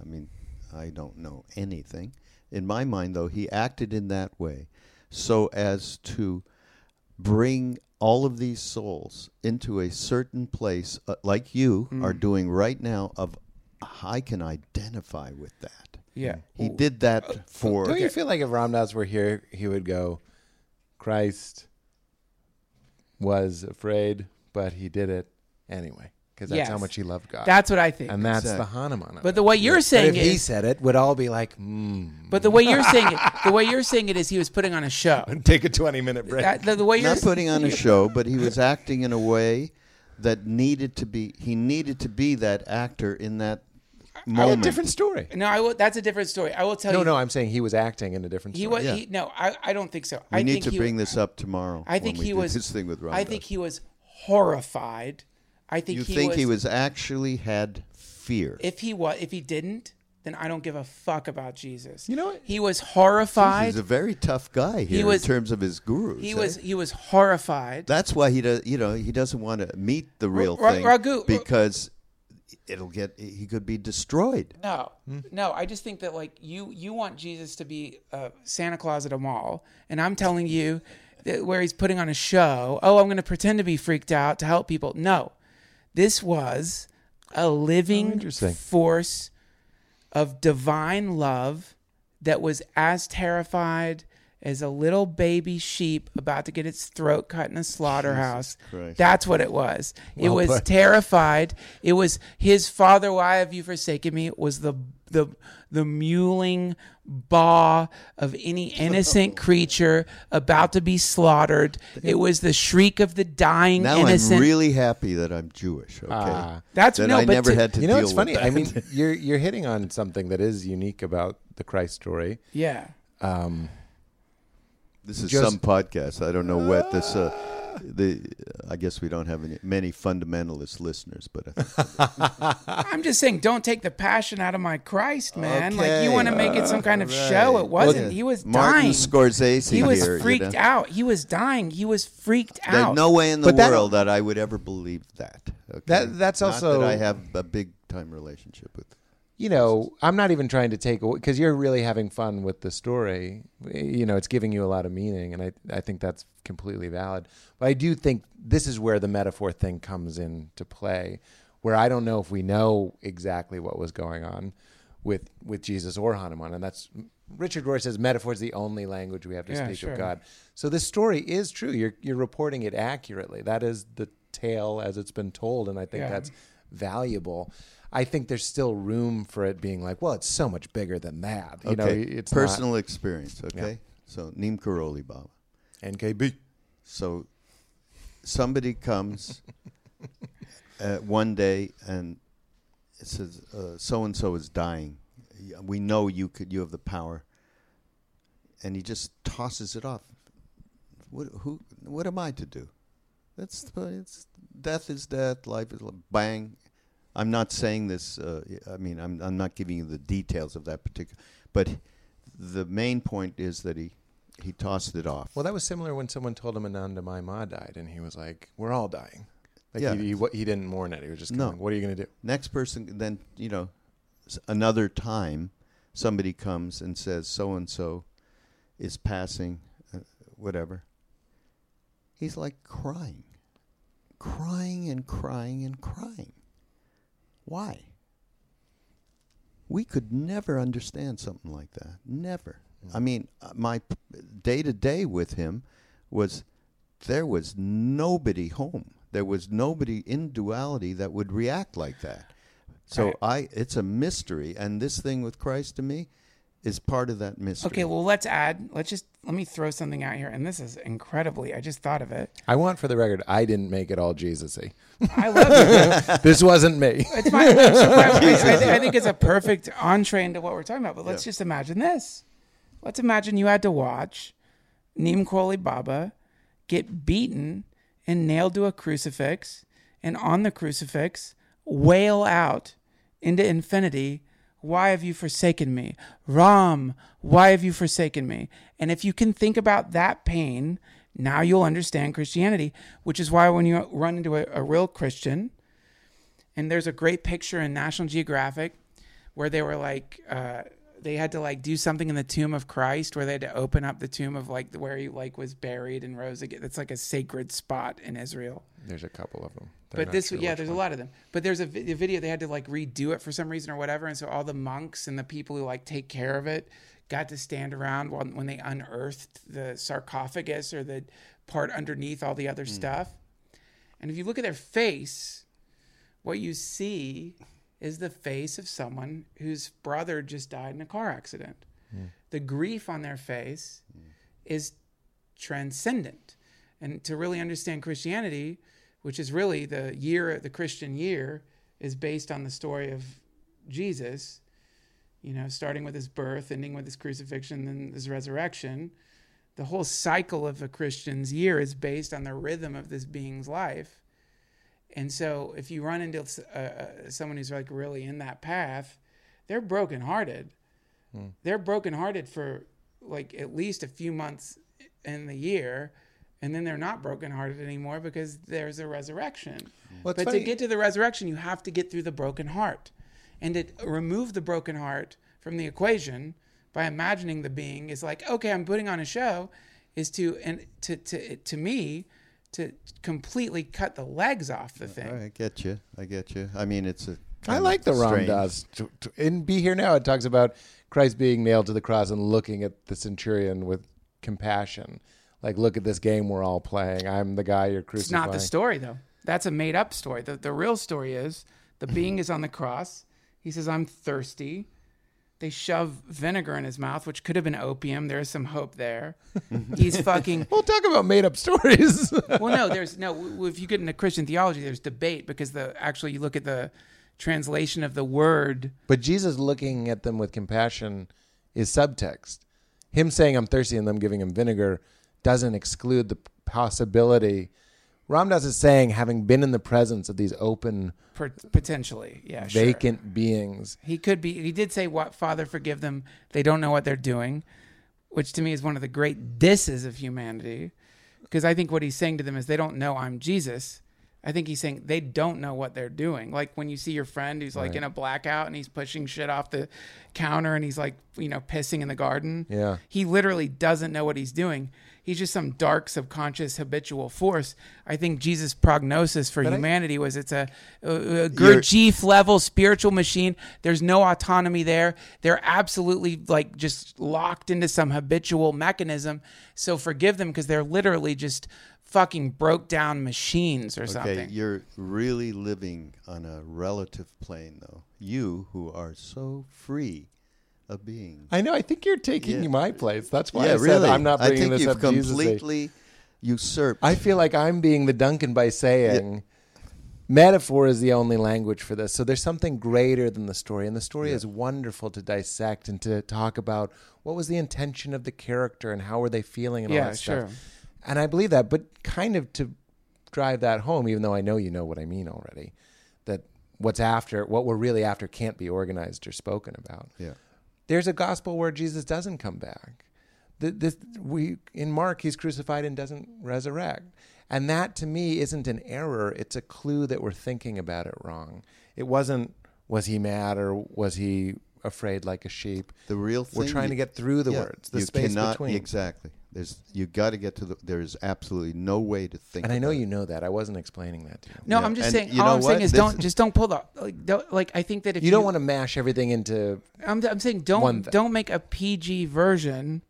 I mean, I don't know anything. In my mind, though, he acted in that way so as to bring all of these souls into a certain place, uh, like you are Mm. doing right now, of I can identify with that. Yeah. He did that for. Don't you feel like if Ram Dass were here, he would go, Christ was afraid, but he did it anyway. Because that's how much he loved God. That's what I think. and that's Exactly. the Hanuman. of but it. the way you're But saying if it he is, said it, would all be like, hmm. but the way you're saying it, the way you're saying it is he was putting on a show. *laughs* Take a 20 minute break. That, the, the way you're not putting on a *laughs* show, but he was acting in a way that needed to be. He needed to be that actor in that a moment. different story. no, I will. That's a different story. I will tell No, you. no, no, I'm saying he was acting in a different he story. was. Yeah. He, no, I, I don't think so. we I need think to he, bring this up tomorrow. I think when we he do was. this thing with Ron. I think he was horrified. I think You he think was, he was actually had fear? If he was, if he didn't, then I don't give a fuck about Jesus. You know what? He was horrified. He's a very tough guy here was- in terms of his gurus. he eh? was. He was horrified. That's why he does. You know, he doesn't want to meet the real Ra- thing Raghu- because it'll get. He could be destroyed. No, no. I just think that like you, you want Jesus to be uh, Santa Claus at a mall, and I'm telling you that where he's putting on a show. Oh, I'm going to pretend to be freaked out to help people. No, this was a living oh, interesting. force of divine love that was as terrified as a little baby sheep about to get its throat cut in a slaughterhouse. That's what it was. it was put. terrified. It was his father. Why have you forsaken me? It was the the the mewling baw of any innocent *laughs* creature about to be slaughtered. It was the shriek of the dying Now innocent. I'm really happy that I'm Jewish. Okay, Ah. That's that no, I but never to- had to You know, deal it's funny. with I mean, *laughs* you're you're hitting on something that is unique about the Christ story. yeah. Um, This is Just- some podcast. I don't know what this. Uh, the I guess we don't have any, many fundamentalist listeners, but *laughs* I'm just saying, don't take the passion out of my Christ, man. Like you want to make it some kind of Right. show. It wasn't. Well, he was Martin dying. Scorsese he was here, you freaked know. out. He was dying. He was freaked There's out. no way in the that- world that I would ever believe that. Okay? That- that's Not also- that I have a big time relationship with. You know, I'm not even trying to take away because you're really having fun with the story. You know, it's giving you a lot of meaning, and I I think that's completely valid. But I do think this is where the metaphor thing comes into play, where I don't know if we know exactly what was going on with with Jesus or Hanuman, and that's Richard Rohr says metaphor is the only language we have to Yeah, speak sure. of God. So this story is true. You're you're reporting it accurately. That is the tale as it's been told, and I think Yeah. that's valuable. I think there's still room for it being like, well, it's so much bigger than that. You know, Okay, it's personal experience. Okay, so Neem Karoli Baba. NKB. So somebody comes *laughs* uh, one day and says so and so is dying. We know you could. You have the power, and he just tosses it off. What? Who? What am I to do? That's it's death is death. Life is bang. I'm not saying this. Uh, I mean, I'm I'm not giving you the details of that particular. But the main point is that he he tossed it off. Well, that was similar when someone told him Anandamayi Ma died, and he was like, "We're all dying." Like Yeah. he, he he didn't mourn it. He was just No. going, "What are you going to do?" next person then you know another time somebody comes and says so and so is passing uh, whatever he's like crying crying and crying and crying why we could never understand something like that never I mean, uh, my day to day with him was there was nobody home. There was nobody in duality that would react like that. So Right. I, it's a mystery, and this thing with Christ to me is part of that mystery. Okay, well, let's add. Let's just let me throw something out here, and this is incredibly. I just thought of it. I want for the record, I didn't make it all Jesusy. I love it. *laughs* this wasn't me. It's fine. It's. I, *laughs* I think it's a perfect entree into what we're talking about. But let's just imagine this. Let's imagine you had to watch Neem Karoli Baba get beaten and nailed to a crucifix, and on the crucifix wail out into infinity, "Why have you forsaken me, Ram? Why have you forsaken me?" And if you can think about that pain, now you'll understand Christianity. Which is why when you run into a, a real Christian, and there's a great picture in National Geographic where they were like, uh, they had to like do something in the tomb of Christ where they had to open up the tomb of like where he like was buried and rose again. That's like a sacred spot in Israel. There's a couple of them. They're But this, sure yeah, there's a lot of them. But there's a, vi- a video they had to like redo it for some reason or whatever, and so all the monks and the people who like take care of it got to stand around while, when they unearthed the sarcophagus or the part underneath all the other stuff. And if you look at their face, what you see is the face of someone whose brother just died in a car accident. The grief on their face is transcendent. And to really understand Christianity, which is really the year, the Christian year, is based on the story of Jesus, you know, starting with his birth, ending with his crucifixion, then his resurrection. The whole cycle of a Christian's year is based on the rhythm of this being's life. And so if you run into uh, uh, someone who's like really in that path, they're brokenhearted. They're brokenhearted for like at least a few months in the year, and then they're not brokenhearted anymore because there's a resurrection. Well, but funny- to get to the resurrection, you have to get through the broken heart. And to remove the broken heart from the equation by imagining the being is like, okay, I'm putting on a show, is to and to to to me to completely cut the legs off the thing. I get you. I get you. I mean, it's a. I um, like the Ram strange- does. To- to- In Be Here Now, it talks about Christ being nailed to the cross and looking at the centurion with compassion. Like, look at this game we're all playing. I'm the guy you're crucifying. It's not the story though. That's a made up story. The the real story is the mm-hmm. being is on the cross. He says, "I'm thirsty." They shove vinegar in his mouth, which could have been opium. There's some hope there. Mm-hmm. He's fucking. *laughs* We'll talk about made up stories. *laughs* Well, no, there's no. If you get into Christian theology, there's debate because the actually you look at the translation of the word. but Jesus looking at them with compassion is subtext. Him saying, I'm thirsty, and them giving him vinegar doesn't exclude the possibility. Ram Dass is saying, having been in the presence of these open, Potentially, yeah, sure. vacant beings, He could be. He did say, "What Father, forgive them; they don't know what they're doing," which to me is one of the great disses of humanity. Because I think what he's saying to them is they don't know I'm Jesus. I think he's saying they don't know what they're doing. Like when you see your friend who's like Right. in a blackout and he's pushing shit off the counter and he's like, you know, pissing in the garden. Yeah. He literally doesn't know what he's doing. He's just some dark subconscious habitual force. I think Jesus' prognosis for But I- humanity was it's a, a, a Gurdjieff level spiritual machine. There's no autonomy there. They're absolutely like just locked into some habitual mechanism. So forgive them because they're literally just fucking broke down machines or Okay, something. you're really living on a relative plane, though. You who are so free a being. I know. I think you're taking Yeah. my place. That's why yeah, I said really. I'm not I think you've completely usurped. I feel like I'm being the Duncan by saying metaphor is the only language for this. So there's something greater than the story, and the story is wonderful to dissect and to talk about what was the intention of the character and how were they feeling and all yeah, that sure. And I believe that, but kind of to drive that home, even though I know you know what I mean already, that what's after, what we're really after, can't be organized or spoken about yeah. there's a gospel where Jesus doesn't come back. The, this, we in Mark, he's crucified and doesn't resurrect, and that to me isn't an error. It's a clue that we're thinking about it wrong. It wasn't was he mad or was he afraid like a sheep? The real thing. We're trying to get through the yeah, words, the you space cannot, between. Exactly. There's you got to get to the. There is absolutely no way to think. And I know you know that. I wasn't explaining that to you. No, Yeah, I'm just and saying. you All know I'm saying what? is This- don't just don't pull the like. Don't, like I think that if You don't want to mash everything into. I'm, I'm saying don't thing. don't make a PG version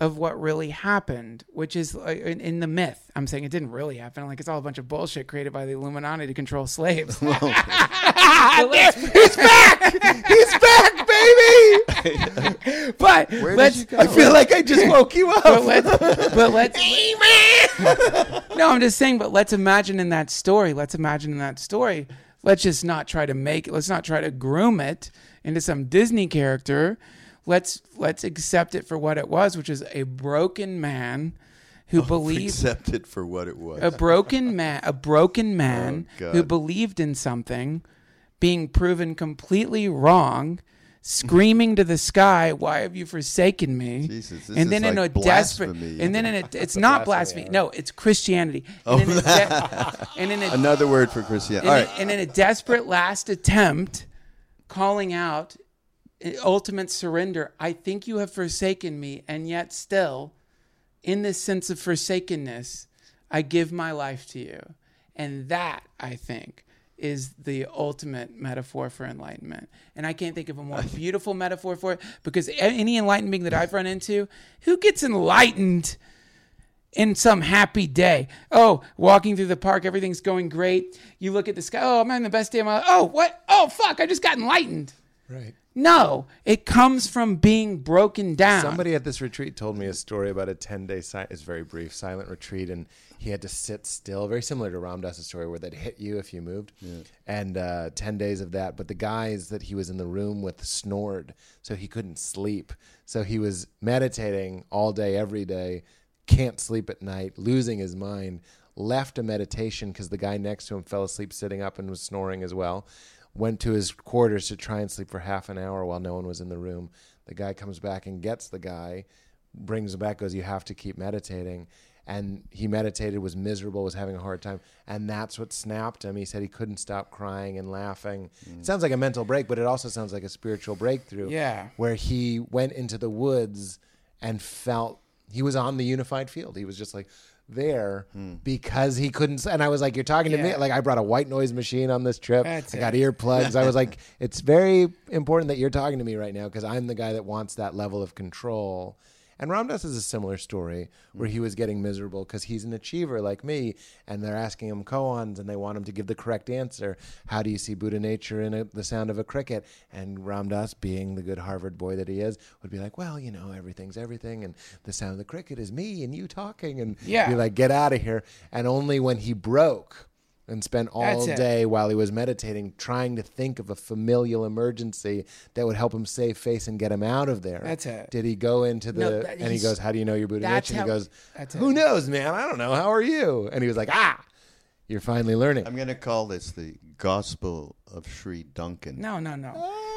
of what really happened, which is uh, in, in the myth. I'm saying it didn't really happen. Like it's all a bunch of bullshit created by the Illuminati to control slaves. *laughs* But *laughs* He's back! He's back, baby! *laughs* but Where let's you go? I feel like I just woke you but up. let's but let's no i'm just saying but let's imagine in that story let's imagine in that story let's just not try to make it let's not try to groom it into some disney character let's let's accept it for what it was which is a broken man who oh, *laughs* believed accept it for what it was. a broken man a broken *laughs* oh, man Oh, who believed in something being proven completely wrong screaming to the sky why have you forsaken me Jesus, this and then is in like a desperate blasphemy. and then in a it's not blasphemy, blasphemy no it's christianity Oh, and, in de- *laughs* and in a Another word for Christianity. And, right. in, and in a desperate last attempt, calling out ultimate surrender, I think you have forsaken me, and yet still, in this sense of forsakenness, I give my life to you. And that, I think, is the ultimate metaphor for enlightenment. And I can't think of a more *laughs* beautiful metaphor for it because any enlightened being that I've run into, who gets enlightened? in some happy day. Oh, walking through the park, everything's going great. You look at the sky. Oh, I'm having the best day of my life. Oh, what? Oh, fuck! I just got enlightened. Right. No, it comes from being broken down. Somebody at this retreat told me a story about a 10 day, si- it's very brief, silent retreat. And he had to sit still, very similar to Ram Dass's story where they'd hit you if you moved. yeah. And uh, 10 days of that. But the guys that he was in the room with snored, so he couldn't sleep. So he was meditating all day, every day, can't sleep at night, losing his mind. Left a meditation because the guy next to him fell asleep sitting up and was snoring as well. Went to his quarters to try and sleep for half an hour while no one was in the room. The guy comes back and gets the guy, brings him back, goes, You have to keep meditating. And he meditated, was miserable, was having a hard time. And that's what snapped him. He said he couldn't stop crying and laughing. Mm. It sounds like a mental break, but it also sounds like a spiritual breakthrough. Yeah. Where he went into the woods and felt he was on the unified field. He was just like there hmm. because he couldn't. And I was like, You're talking to me? Like, I brought a white noise machine on this trip. That's I got it. earplugs. I was like, *laughs* It's very important that you're talking to me right now because I'm the guy that wants that level of control. And Ram Dass is a similar story where he was getting miserable because he's an achiever like me, and they're asking him koans and they want him to give the correct answer. How do you see Buddha nature in a, the sound of a cricket? And Ram Dass, being the good Harvard boy that he is, would be like, "Well, you know, everything's everything, and the sound of the cricket is me and you talking." And Yeah. be like, "Get out of here!" And only when he broke and spent all That's it. day while he was meditating trying to think of a familial emergency that would help him save face and get him out of there. That's it. Did he go into the No, that- and he goes, "How do you know your Buddha that's? And he how- goes, "Who it. knows, man? I don't know. How are you?" And he was like, "Ah, you're finally learning." I'm going to call this the Gospel of Sri Duncan. No, no, no.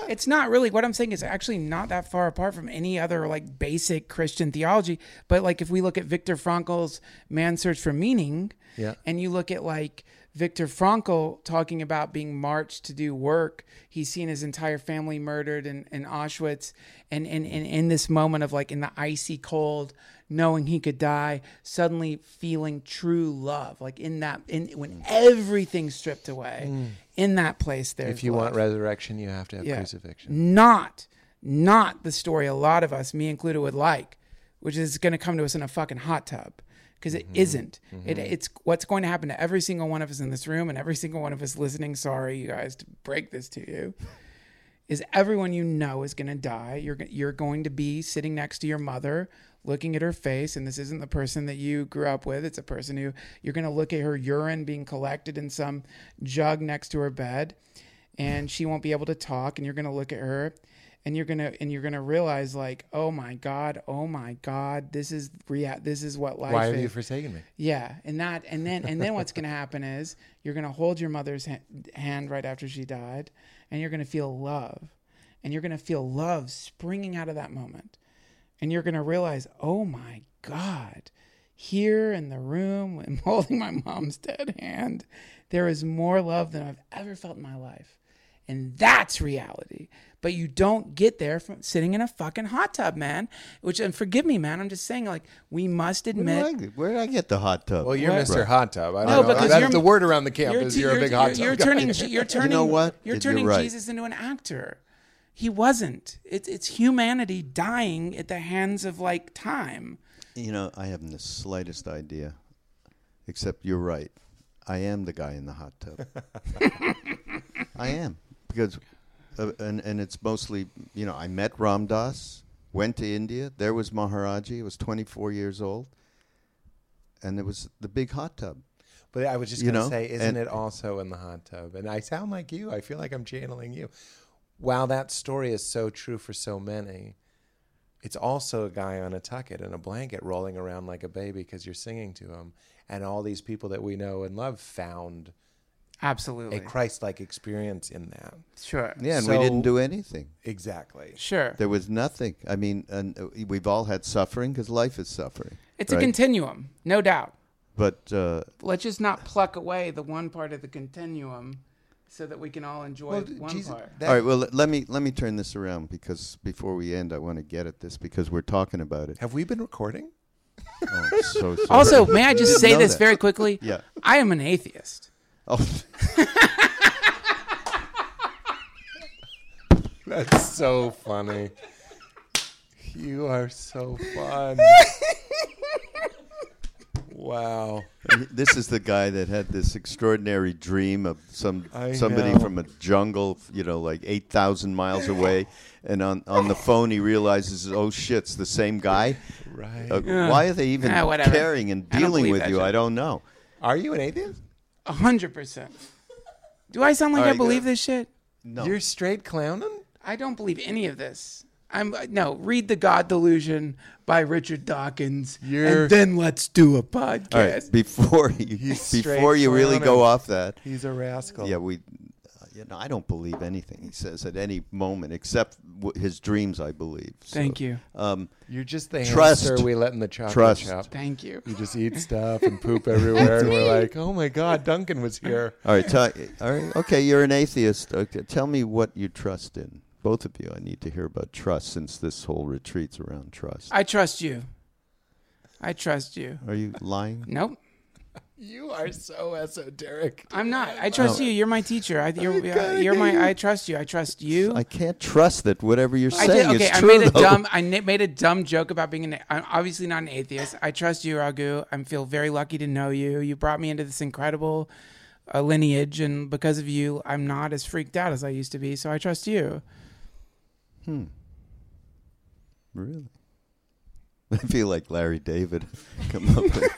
It's not really. What I'm saying is actually not that far apart from any other like basic Christian theology. But like if we look at Viktor Frankl's Man's Search for Meaning, Yeah. and you look at like Viktor Frankl talking about being marched to do work, he's seen his entire family murdered in, in Auschwitz, and, and, and in this moment of like in the icy cold, knowing he could die, suddenly feeling true love, like in that in when mm. everything's stripped away, mm. in that place there. if you want resurrection, you have to have Yeah. crucifixion. Not, not the story a lot of us, me included, would like, which is going to come to us in a fucking hot tub. Because it mm-hmm. isn't. It, mm-hmm. it's what's going to happen to every single one of us in this room and every single one of us listening. Sorry, you guys, to break this to you. Is everyone you know is going to die? You're you're going to be sitting next to your mother, looking at her face, and this isn't the person that you grew up with. It's a person who you're going to look at her urine being collected in some jug next to her bed, and she won't be able to talk. And you're going to look at her, and you're gonna and you're gonna realize like, oh my god, oh my god, this is rea- This is what life Why is. have you forsaken me? Yeah, and that, and then, and then what's to happen is you're to hold your mother's ha- hand right after she died, and you're to feel love, and you're to feel love springing out of that moment, and you're to realize, oh my God, here in the room, *laughs* when holding my mom's dead hand, there is more love than I've ever felt in my life, And that's reality. But you don't get there from sitting in a fucking hot tub, man. Which, and forgive me, man, I'm just saying, like, we must Where admit. did, I, where did I get the hot tub? Well, you're What? Mr. Hot Tub. I don't No, know. because That's the word around the campus. t- You're, a big hot tub You're guy. turning. *laughs* You're turning. what? You're You're turning right. Jesus into an actor. He wasn't. It's it's humanity dying at the hands of like time. You know, I haven't the slightest idea. Except you're right. I am the guy in the hot tub. *laughs* I am because, uh, and and it's mostly you know I met Ram Dass, went to India. There was Maharaji. I was 24 years old, and there was the big hot tub. But I was just going to say, isn't it also in the hot tub? And I sound like you. I feel like I'm channeling you. While that story is so true for so many, it's also a guy on a tucket and a blanket rolling around like a baby because you're singing to him. And all these people that we know and love found Absolutely. a Christ-like experience in that. Sure. Yeah, and we didn't do anything. Exactly. Sure. There was nothing. I mean, and uh, we've all had suffering because life is suffering. It's a continuum, no doubt. But uh, Let's just not pluck away the one part of the continuum so that we can all enjoy Well, one Jesus- part. that- all right, well, let me let me turn this around because before we end, I want to get at this because we're talking about it. Have we been recording? Oh, so *laughs* sorry. Also, may I just say this that. very quickly? Yeah. I am an atheist. Oh, *laughs* That's so funny. You are so fun. wow. this is the guy that had this extraordinary dream of some I somebody know. from a jungle, you know, like eight thousand miles away, and on on the phone he realizes, oh shit, it's the same guy. Right. Uh, Yeah. Why are they even Ah, caring and dealing with you? shit. I don't know. Are you an atheist? A hundred percent. Do I sound like All I right, believe go. this shit? No. You're straight clowning? I don't believe any of this. I'm no read the God Delusion by Richard Dawkins, You're- and then let's do a podcast. All right, before *laughs* you He's straight before you really go clowning. off that, He's a rascal. yeah, we, uh, you know, I don't believe anything he says at any moment except w- his dreams. I believe. So, Thank you, Um, You're just the Trust. hamster we let in the chocolate Trust. shop. thank you. You just eat stuff and poop everywhere, and we're like, "Oh my God, Duncan was here." *laughs* all right, tell, all right, okay, you're an atheist. Okay, tell me what you trust in. Both of you, I need to hear about trust since this whole retreat's around trust. I trust you. I trust you. Are you lying? Nope, *laughs* You are so esoteric. I'm not. I trust No. you. You're my teacher. I, you're, uh, you're my. I trust you. I trust you. I can't trust that whatever you're I saying did. Okay, is I true. made a though. dumb. I na- made a dumb joke about being an. I'm obviously not an atheist. I trust you, Raghu. I feel very lucky to know you. You brought me into this incredible uh, lineage, and because of you, I'm not as freaked out as I used to be. So I trust you. Hmm. Really? *laughs* I feel like Larry David *laughs* come up with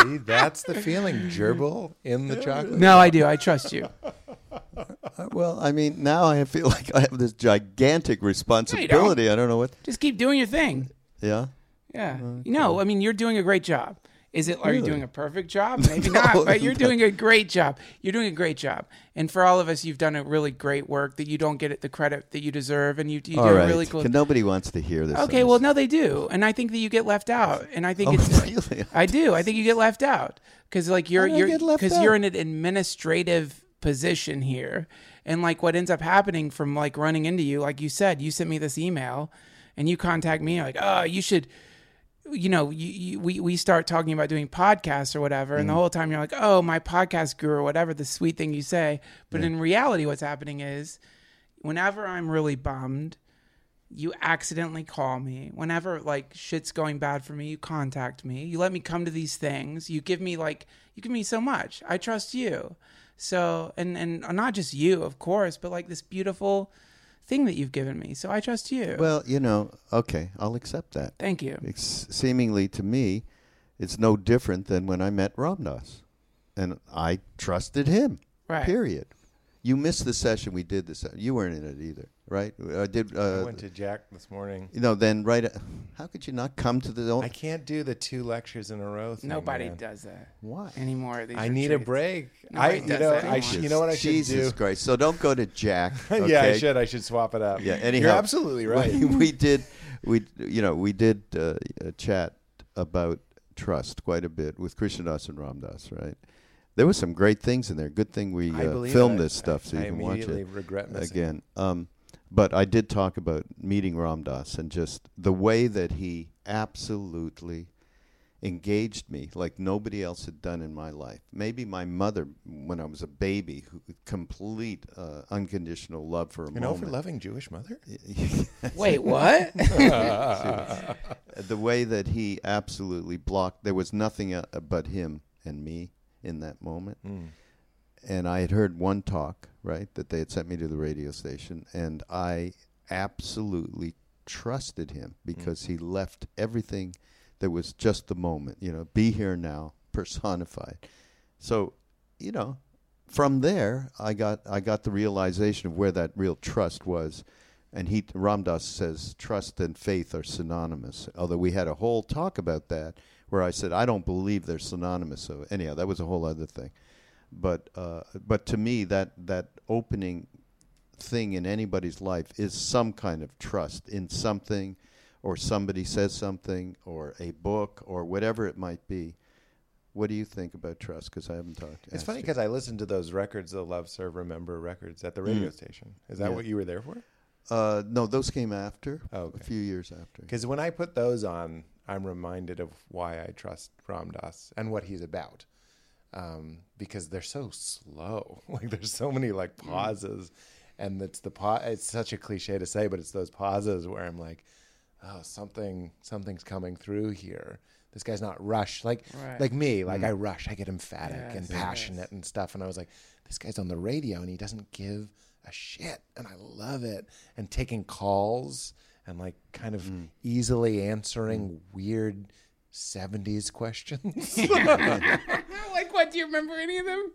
See, that's the feeling. Gerbil in the chocolate. No, I do. I trust you. Uh, Well, I mean, now I feel *laughs* like I have this gigantic responsibility. I don't know what. Just keep doing your thing. Yeah. Yeah. You know, I mean, you're doing a great job. Is it? Are you doing a perfect job? *laughs* Maybe No, not. But you're doing a great job. You're doing a great job. And for all of us, you've done a really great work that you don't get it the credit that you deserve, and you, you All do right. a really cool. Nobody wants to hear this. Okay, well, no, they do, and I think that you get left out, and I think Oh, it's. *laughs* really? I do. I think you get left out because, like, you're oh, you're because you're in an administrative position here, and like what ends up happening from like running into you, like you said, you sent me this email, and you contact me, like, oh, you should. You know, you, you, we we start talking about doing podcasts or whatever, Mm. and the whole time you're like, "Oh, my podcast guru," or whatever the sweet thing you say. But in reality, what's happening is, whenever I'm really bummed, you accidentally call me. Whenever like shit's going bad for me you contact me. You let me come to these things. You give me like you give me so much. I trust you. So and and not just you of course but like this beautiful thing that you've given me so i trust you Well, you know, okay, I'll accept that. thank you It's seemingly to me, it's no different than when I met Ram Dass, and I trusted him. right Period. You missed the session we did this. You weren't in it either, right? I did. Uh, I went to Jack this morning. you know, then right. How could you not come to the? I can't do the two lectures in a row. Thing, nobody man. does that Why? anymore these I need a retreats. break. I, you know, I sh- you know what I should do. Jesus? Christ! So don't go to Jack. *laughs* yeah, I should. I should swap it up. Yeah. Anyhow, you're absolutely right. We, *laughs* we did. We you know we did uh, a chat about trust quite a bit with Krishna Das and Ram Dass, right? there was some great things in there. Good thing we uh, filmed it. this stuff so I you can watch it regret missing again. Um, but I did talk about meeting Ram Dass and just the way that he absolutely engaged me like nobody else had done in my life. Maybe my mother, when I was a baby, who complete uh, unconditional love for a You know, for moment. loving Jewish mother. *laughs* Wait, what? *laughs* *laughs* the way that he absolutely blocked there was nothing uh, but him and me in that moment Mm. And i had heard one talk right that they had sent me to the radio station and i absolutely trusted him because he mm-hmm. left everything that was just the moment you know be here now personified so you know from there i got i got the realization of where that real trust was and he Ram Dass says trust and faith are synonymous. Although we had a whole talk about that, where I said I don't believe they're synonymous. So anyhow, that was a whole other thing. But uh, but to me, that that opening thing in anybody's life is some kind of trust in something, or somebody says something, or a book, or whatever it might be. What do you think about trust? Because I haven't talked. It's funny because I listened to those records, the Love Serve Remember records at the radio Mm. station. Is that Yeah. what you were there for? uh, no, those came after. Oh, okay. A few years after. Because when I put those on, I'm reminded of why I trust Ram Dass and what he's about. Um, because they're so slow. *laughs* Like there's so many like mm. pauses, and it's the pa- It's such a cliche to say, but it's those pauses where I'm like, oh, something something's coming through here. This guy's not rushed like Right. like me. Like mm. I rush. I get emphatic Yes, and yes. passionate and stuff. And I was like, this guy's on the radio and he doesn't give a shit, and I love it. And taking calls and like kind of mm. easily answering weird 70s questions. *laughs* *laughs* like what? Do you remember any of them?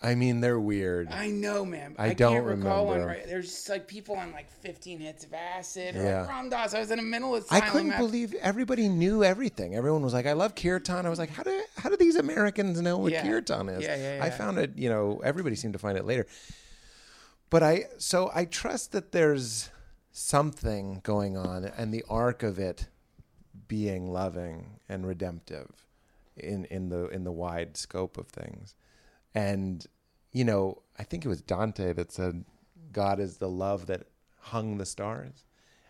I mean, they're weird. I know, man. I I, don't can't recall one. remember. Right? There's just like people on like 15 hits of acid. Or Yeah. like Ram Dass. I was in the middle of. I couldn't map- believe everybody knew everything. Everyone was like, "I love kirtan." I was like, "How do how do these Americans know what Yeah. kirtan is?" Yeah, yeah, I found it. You know, everybody seemed to find it later. But I so I trust that there's something going on, and the arc of it being loving and redemptive in in the in the wide scope of things. And you know, I think it was Dante that said, "God is the love that hung the stars."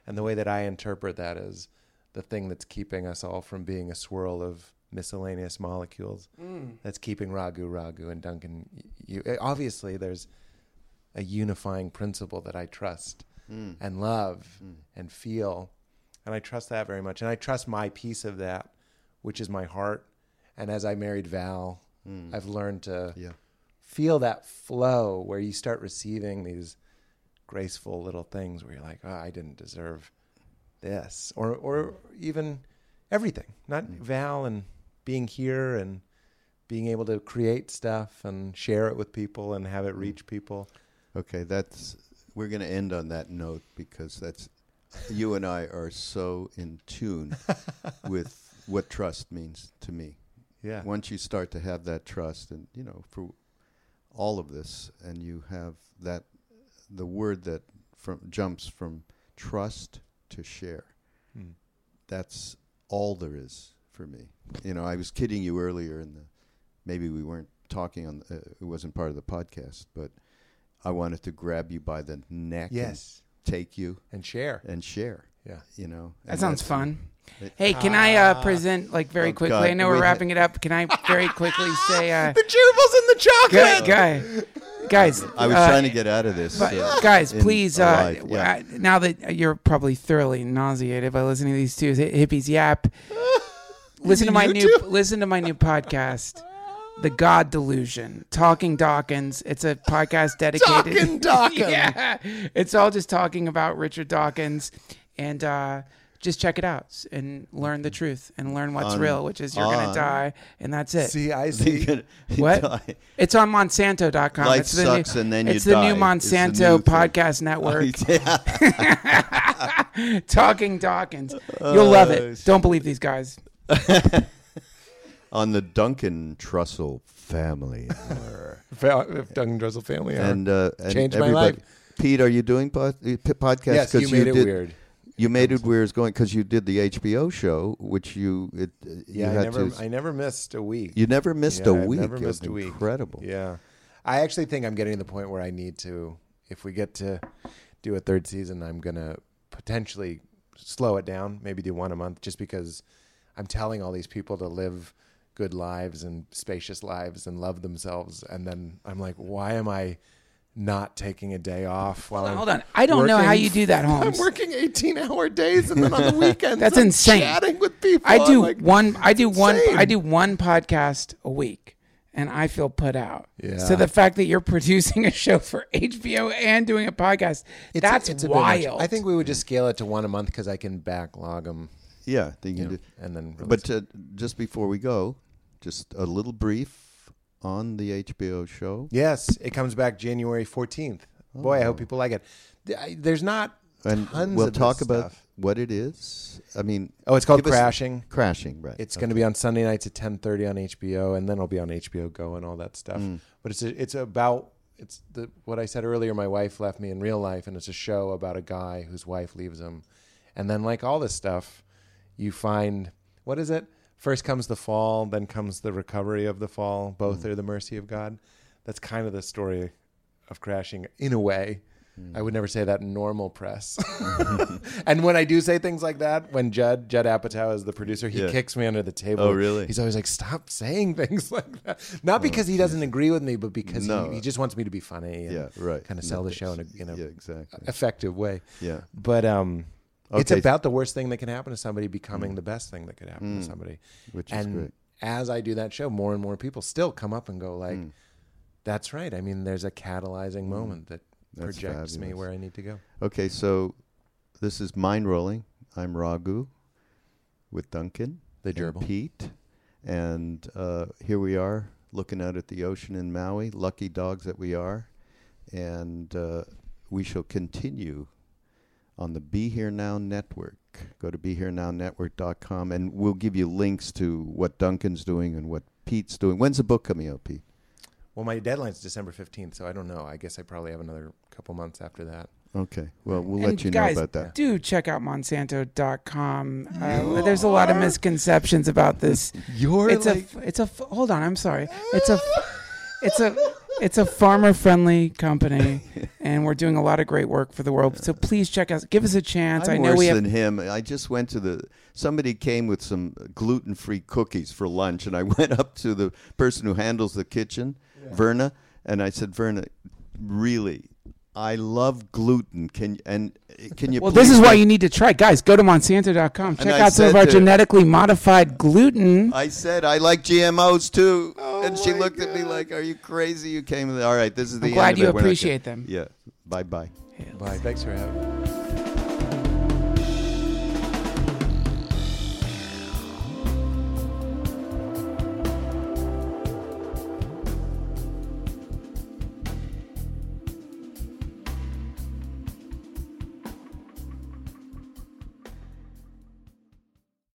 And the way that I interpret that is the thing that's keeping us all from being a swirl of miscellaneous molecules. Mm. That's keeping Raghu Raghu and Duncan. You obviously there's a unifying principle that I trust mm. and love mm. and feel, and I trust that very much. And I trust my piece of that, which is my heart. And as I married Val, hmm. I've learned to Yeah. feel that flow where you start receiving these graceful little things where you're like, oh, I didn't deserve this, or or even everything. Not hmm. Val and being here and being able to create stuff and share it with people and have it hmm. reach people. Okay, that's we're going to end on that note because that's you and I are so in tune *laughs* with what trust means to me. Yeah. Once you start to have that trust, and you know, for all of this, and you have that, the word that from jumps from trust to share. Hmm. That's all there is for me. You know, I was kidding you earlier, in the maybe we weren't talking on. Uh, it wasn't part of the podcast, but I wanted to grab you by the neck, Yes. and take you And share. and share. Yeah. You know, That sounds that's- fun. Hey, can I uh, present like very Oh, quickly? God. I know we're wrapping it up. Can I very quickly *laughs* say, uh, The gerbils and the chocolate. guy, guy, guys? I was uh, trying to get out of this, But uh, guys, in please, uh, yeah. uh, now that you're probably thoroughly nauseated by listening to these two hippies yap, *laughs* listen to my new listen to my new podcast, The God Delusion, Talking Dawkins. It's a podcast dedicated. Talking *laughs* Dawkins. yeah, it's all just talking about Richard Dawkins, and uh, just check it out and learn the truth and learn what's On- real, which is you're gonna die, and that's it. See, I *laughs* see. *laughs* What? Die. It's on Monsanto.com. Life it's the sucks new, and then you It's the new die. It's the Monsanto new thing. podcast *laughs* network. Yeah. Talking Dawkins. You'll love Oh, it. Don't believe these guys. on the Duncan Trussell family, Duncan Trussell family. and, uh, and Changed my life. Pete, are you doing pod, uh, podcast? yes, you 'Cause made it did, weird. You made it where it's going because you did the HBO show, which you it uh, you Yeah, I never, to. I never missed a week. you never missed Yeah, a week. Never It missed a week. Incredible. Yeah, I actually think I'm getting to the point where I need to. If we get to do a third season, I'm gonna potentially slow it down. Maybe do one a month, just because I'm telling all these people to live good lives and spacious lives and love themselves, and then I'm like, why am I? Not taking a day off while Hold on, I'm hold on. I don't know how you do that, *laughs* I'm Holmes. working 18 hour days and then on the *laughs* weekends That's I'm insane. Chatting with people. I do like, one. I do one. insane. I do one podcast a week, and I feel put out. Yeah. So the fact that you're *laughs* producing a show for HBO and doing a podcast, It's- that's it's a bit much. wild. I think we would just scale it to one a month because I can backlog them, Yeah, they can you know, do- and then. But it. uh, just before we go, just a little brief on the HBO show. yes, it comes back January fourteenth. Boy, I hope people like it. There's not And tons we'll talk about what it is. I mean, Oh, it's called Crashing. crashing, right? It's going to be on Sunday nights at ten thirty on HBO, and then it'll be on HBO Go and all that stuff. Mm. But it's a, it's about it's the what I said earlier. My wife left me in real life, and it's a show about a guy whose wife leaves him, and then like all this stuff, you find what is it? First comes the fall, then comes the recovery of the fall. Both Mm. are the mercy of God. That's kind of the story of crashing in a way. Mm. I would never say that in normal press. *laughs* *laughs* and when I do say things like that, when Judd Judd Apatow is the producer, he Yeah. kicks me under the table. Oh, really? He's always like, "Stop saying *laughs* things like that." Not because he doesn't agree with me, but because No. he, he just wants me to be funny and yeah, right. kind of sell the show in a, in a yeah, exactly. effective way. Yeah. But um, it's about the worst thing that can happen to somebody becoming the best thing that could happen Mm. to somebody. Which is and great. as I do that show, more and more people still come up and go like, Mm. "That's right." I mean, there's a catalyzing moment that That's projects me where I need to go. Okay, so this is Mind Rolling. I'm Raghu with Duncan. The and gerbil. Pete. And uh, here we are looking out at the ocean in Maui, lucky dogs that we are. And uh, we shall continue on the Be Here Now Network. Go to BeHereNowNetwork.com and we'll give you links to what Duncan's doing and what Pete's doing. When's the book coming out, Pete? Well, my deadline's December 15th, so I don't know. I guess I probably have another couple months after that. Okay. Well, we'll And let you guys, know about that. Do check out Monsanto.com. Uh, *gasps* there's a lot of misconceptions about this. You're It's a. It's a. Hold on. I'm sorry. It's a. It's a. *laughs* It's a farmer-friendly company, and we're doing a lot of great work for the world. So please check us. Give us a chance. I'm I know worse we have. than him. I just went to the. Somebody came with some gluten-free cookies for lunch, and I *laughs* went up to the person who handles the kitchen, Verna, and I said, "Verna, really, I love gluten. Can and can you? Well, this is why you need to try, guys. Go to Monsanto.com. Check out some of our to- genetically modified gluten. I said I like GMOs too, Oh and she my looked at me like, "Are you crazy? You came." All right, this is the. I'm end glad of you it. We're not appreciate gonna- them. Yeah. Bye bye. Bye. Thanks for having me.